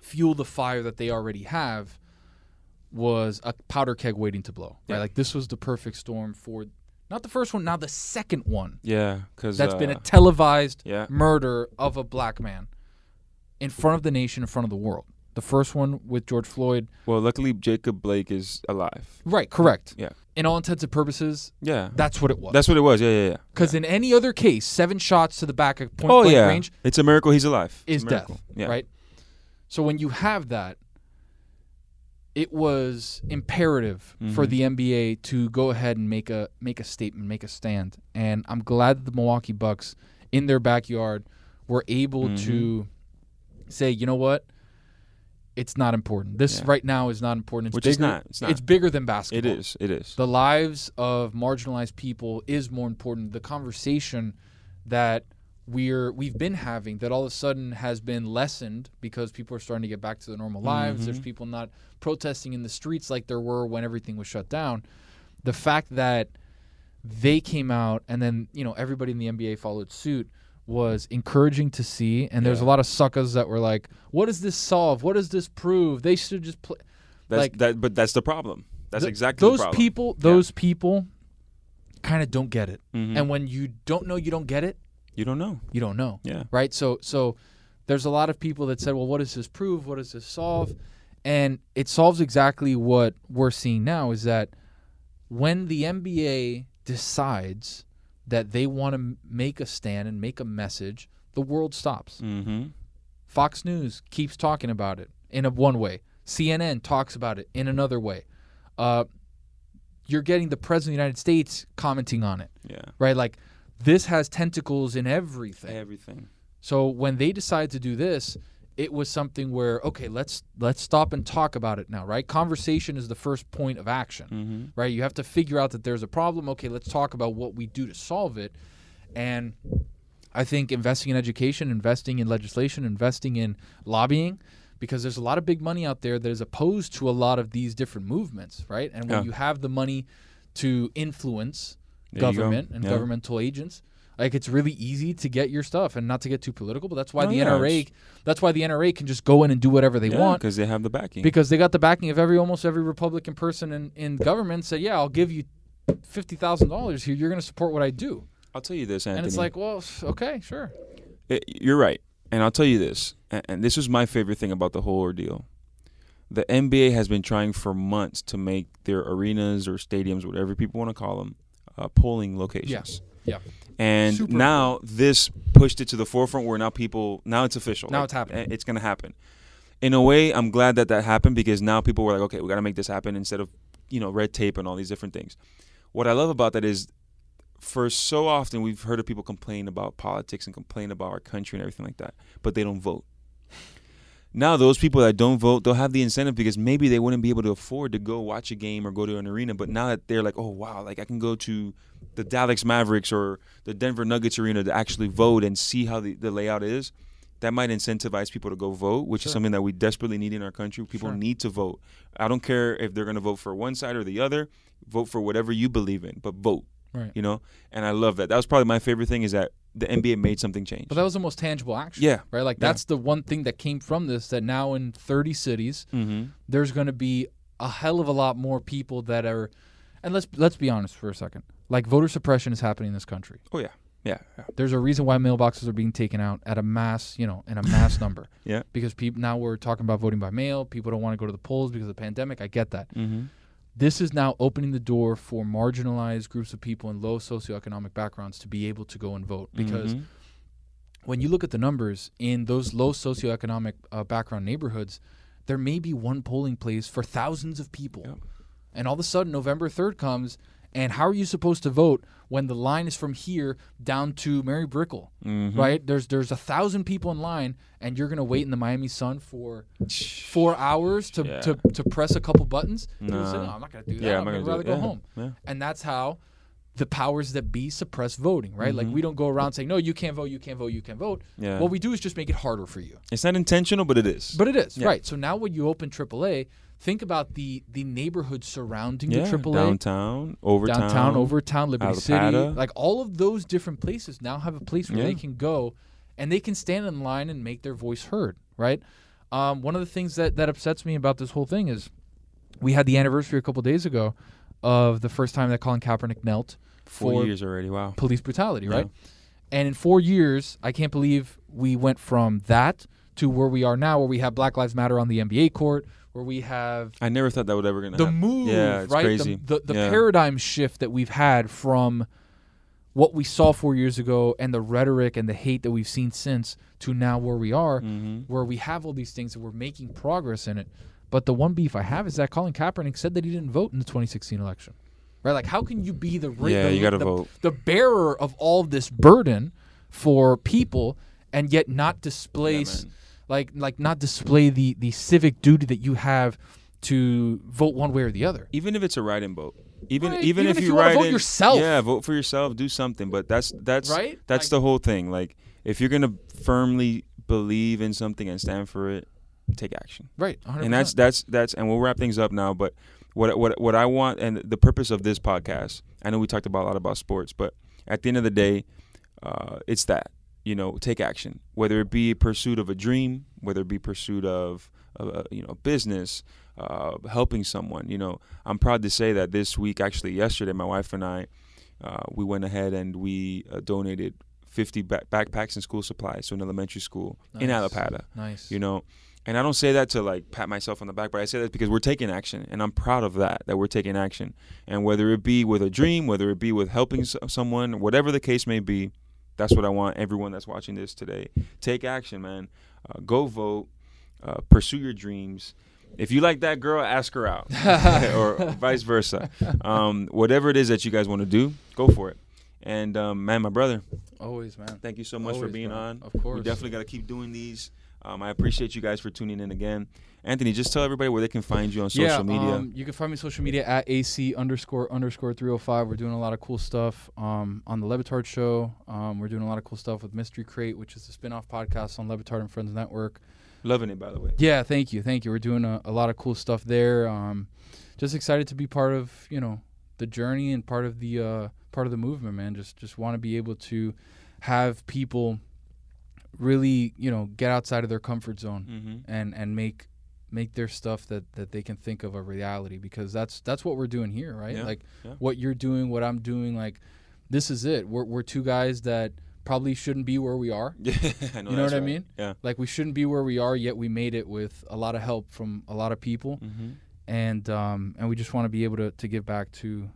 fuel the fire that they already have was a powder keg waiting to blow. Right? Yeah. Like this was the perfect storm for not the first one, now the second one Yeah. Because that's uh, been a televised yeah. murder of a black man in front of the nation, in front of the world. The first one with George Floyd. Well, luckily Jacob Blake is alive. Right, correct. Yeah. In all intents and purposes, Yeah. that's what it was. That's what it was. Yeah. Yeah. Yeah. Because in any other case, seven shots to the back at point Oh blank yeah. range It's a miracle he's alive. It's is death. Yeah. Right? So when you have that, it was imperative for Mhm. the NBA to go ahead and make a make a statement, make a stand. And I'm glad that the Milwaukee Bucks in their backyard were able Mhm. to say, you know what? It's not important. This Yeah. right now is not important. It's Which bigger, is not. It's not. It's bigger than basketball. It is. It is. The lives of marginalized people is more important. The conversation that we're we've been having that all of a sudden has been lessened because people are starting to get back to their normal lives. There's Mhm. people not protesting in the streets like there were when everything was shut down. The fact that they came out and then you know everybody in the NBA followed suit was encouraging to see. And there's a lot of suckers that were like, "What does this solve? What does this prove? They should just play." That's like- that. But that's the problem. That's Th- exactly those the problem. people. Those people kind of don't get it. Mhm. And when you don't know you don't get it, you don't know. you don't know, Yeah. right? So so there's a lot of people that said, "Well, what does this prove? What does this solve?" And it solves exactly what we're seeing now is that when the NBA decides that they want to make a stand and make a message, the world stops. Mm-hmm. Fox News keeps talking about it in a one way. CNN talks about it in another way. Uh, you're getting the president of the United States commenting on it, Yeah. right? Like this has tentacles in everything. Everything. So when they decide to do this, it was something where okay, let's let's stop and talk about it now, right? Conversation is the first point of action, Mm-hmm. right? You have to figure out that there's a problem. Okay, let's talk about what we do to solve it. And I think investing in education, investing in legislation, investing in lobbying, because there's a lot of big money out there that is opposed to a lot of these different movements, right? And when Yeah. you have the money to influence There go. government and Yeah. governmental agents, like it's really easy to get your stuff and not to get too political. But that's why No, the yeah, NRA, that's why the NRA can just go in and do whatever they want because they have the backing. because they got the backing of every almost every Republican person in, in government said, yeah, I'll give you fifty thousand dollars here. You're going to support what I do, I'll tell you this, Anthony. and it's like, well, okay, sure. It- you're right, and I'll tell you this, and, and this was my favorite thing about the whole ordeal. The NBA has been trying for months to make their arenas or stadiums, whatever people want to call them, uh, polling locations. Yeah. And Super now this pushed it to the forefront where now people now it's official. Now Like, it's happening. eh, It's going to happen. In a way, I'm glad that that happened because now people were like, okay, we got to make this happen instead of you know red tape and all these different things. What I love about that is, for so often we've heard of people complain about politics and complain about our country and everything like that, but they don't vote. Now those people that don't vote, they'll have the incentive because maybe they wouldn't be able to afford to go watch a game or go to an arena. But now that they're like, oh wow, like I can go to the Dallas Mavericks or the Denver Nuggets arena to actually vote and see how the, the layout is, that might incentivize people to go vote, which Sure. is something that we desperately need in our country. People Sure. need to vote. I don't care if they're going to vote for one side or the other. Vote for whatever you believe in, but vote. Right. You know, and I love that. That was probably my favorite thing is that the NBA made something change. But that was the most tangible action. Yeah. Right. Like Yeah. that's the one thing that came from this. That now in 30 cities, mm-hmm. there's going to be a hell of a lot more people that are, and let's let's be honest for a second. Like voter suppression is happening in this country. Oh yeah, yeah, yeah. There's a reason why mailboxes are being taken out at a mass, you know, in a mass *laughs* number. Yeah. Because people now we're talking about voting by mail. People don't want to go to the polls because of the pandemic. I get that. Mm-hmm. This is now opening the door for marginalized groups of people in low socioeconomic backgrounds to be able to go and vote. Because Mhm. when you look at the numbers in those low socioeconomic uh, background neighborhoods, there may be one polling place for thousands of people. Yep. And all of a sudden, November 3rd comes And how are you supposed to vote when the line is from here down to Mary Brickell, Mm-hmm. right? There's there's a thousand people in line, and you're gonna wait in the Miami sun for four hours to, Yeah. to, to press a couple buttons. People say, no, I'm not gonna do that. Yeah, I'm, gonna gonna rather go. Yeah. home. Yeah. And that's how the powers that be suppress voting, right? Like Mhm. we don't go around saying, no, you can't vote, you can't vote, you can't vote. Yeah. What we do is just make it harder for you. It's not intentional, but it is. But it is right. So now when you open AAA, think about the the neighborhood surrounding yeah, the AAA, downtown, overtown, downtown, Overtown, Liberty City, like all of those different places now have a place where Yeah. they can go, and they can stand in line and make their voice heard. Right. Um, one of the things that that upsets me about this whole thing is we had the anniversary a couple days ago of the first time that Colin Kaepernick knelt Four for years already. Wow. police brutality, Yeah. right? And in four years, I can't believe we went from that to where we are now, where we have Black Lives Matter on the NBA court, where we have I never thought that would ever gonna the happen. move, Yeah, right? crazy. The, the, the Yeah. paradigm shift that we've had from what we saw four years ago and the rhetoric and the hate that we've seen since to now where we are, Mhm. where we have all these things and we're making progress in it. But the one beef I have is that Colin Kaepernick said that he didn't vote in the 2016 election. Right? Like, how can you be the Yeah, the, you gotta the- vote. the bearer of all this burden for people and yet not displace man. Like like not display the the civic duty that you have to vote one way or the other. Even if it's a write-in vote, even Right, even, even if, if you, you write vote in, yourself. yeah, vote for yourself, do something. But that's that's Right? That's Like- the whole thing. Like if you're gonna firmly believe in something and stand for it, take action. Right. 100%. and that's that's that's and we'll wrap things up now but what what what I want and the purpose of this podcast I know we talked about a lot about sports but at the end of the day uh, it's that you know take action whether it be pursuit of a dream whether it be pursuit of uh, you know business uh, helping someone. You know I'm proud to say that this week actually yesterday my wife and I uh, we went ahead and we uh, donated 50 ba- backpacks and school supplies to an elementary school in Allapattah nice. you know? And i don't say that to like pat myself on the back but i say that because we're taking action and i'm proud of that that we're taking action. And whether it be with a dream whether it be with helping someone whatever the case may be that's what i want everyone that's watching this today take action man uh, go vote uh, pursue your dreams if you like that girl ask her out *laughs* *laughs* or vice versa um, whatever it is that you guys want to do go for it and um, man my brother Always, man. thank you so much for being bro. on Of course, we course. definitely got to keep doing these. Um, I appreciate you guys for tuning in again. Anthony, just tell everybody where they can find you on social yeah, media. Um, you can find me on social media at AC underscore underscore 305. We're doing a lot of cool stuff um, on the LeBatard show. Um, we're doing a lot of cool stuff with Mystery Crate, which is a spin off podcast on LeBatard and Friends Network. Loving it, by the way. Yeah, thank you, thank you. We're doing a, a lot of cool stuff there. Um, just excited to be part of you know the journey and part of the uh, part of the movement, man. Just just want to be able to have people really you know get outside of their comfort zone Mm-hmm. and and make make their stuff that that they can think of a reality because that's that's what we're doing here, right? Yeah, Like yeah. what you're doing, what I'm doing, like this is it. We're we're two guys that probably shouldn't be where we are. Yeah, *laughs* I know You know that's what I mean? Yeah. Like we shouldn't be where we are, yet we made it with a lot of help from a lot of people, Mm-hmm. and um, and we just want to be able to, to give back to,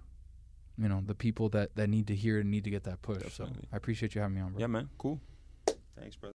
you know, the people that, that need to hear and need to get that push. Definitely. So I appreciate you having me on, bro. Yeah, man. Cool. Thanks, brother.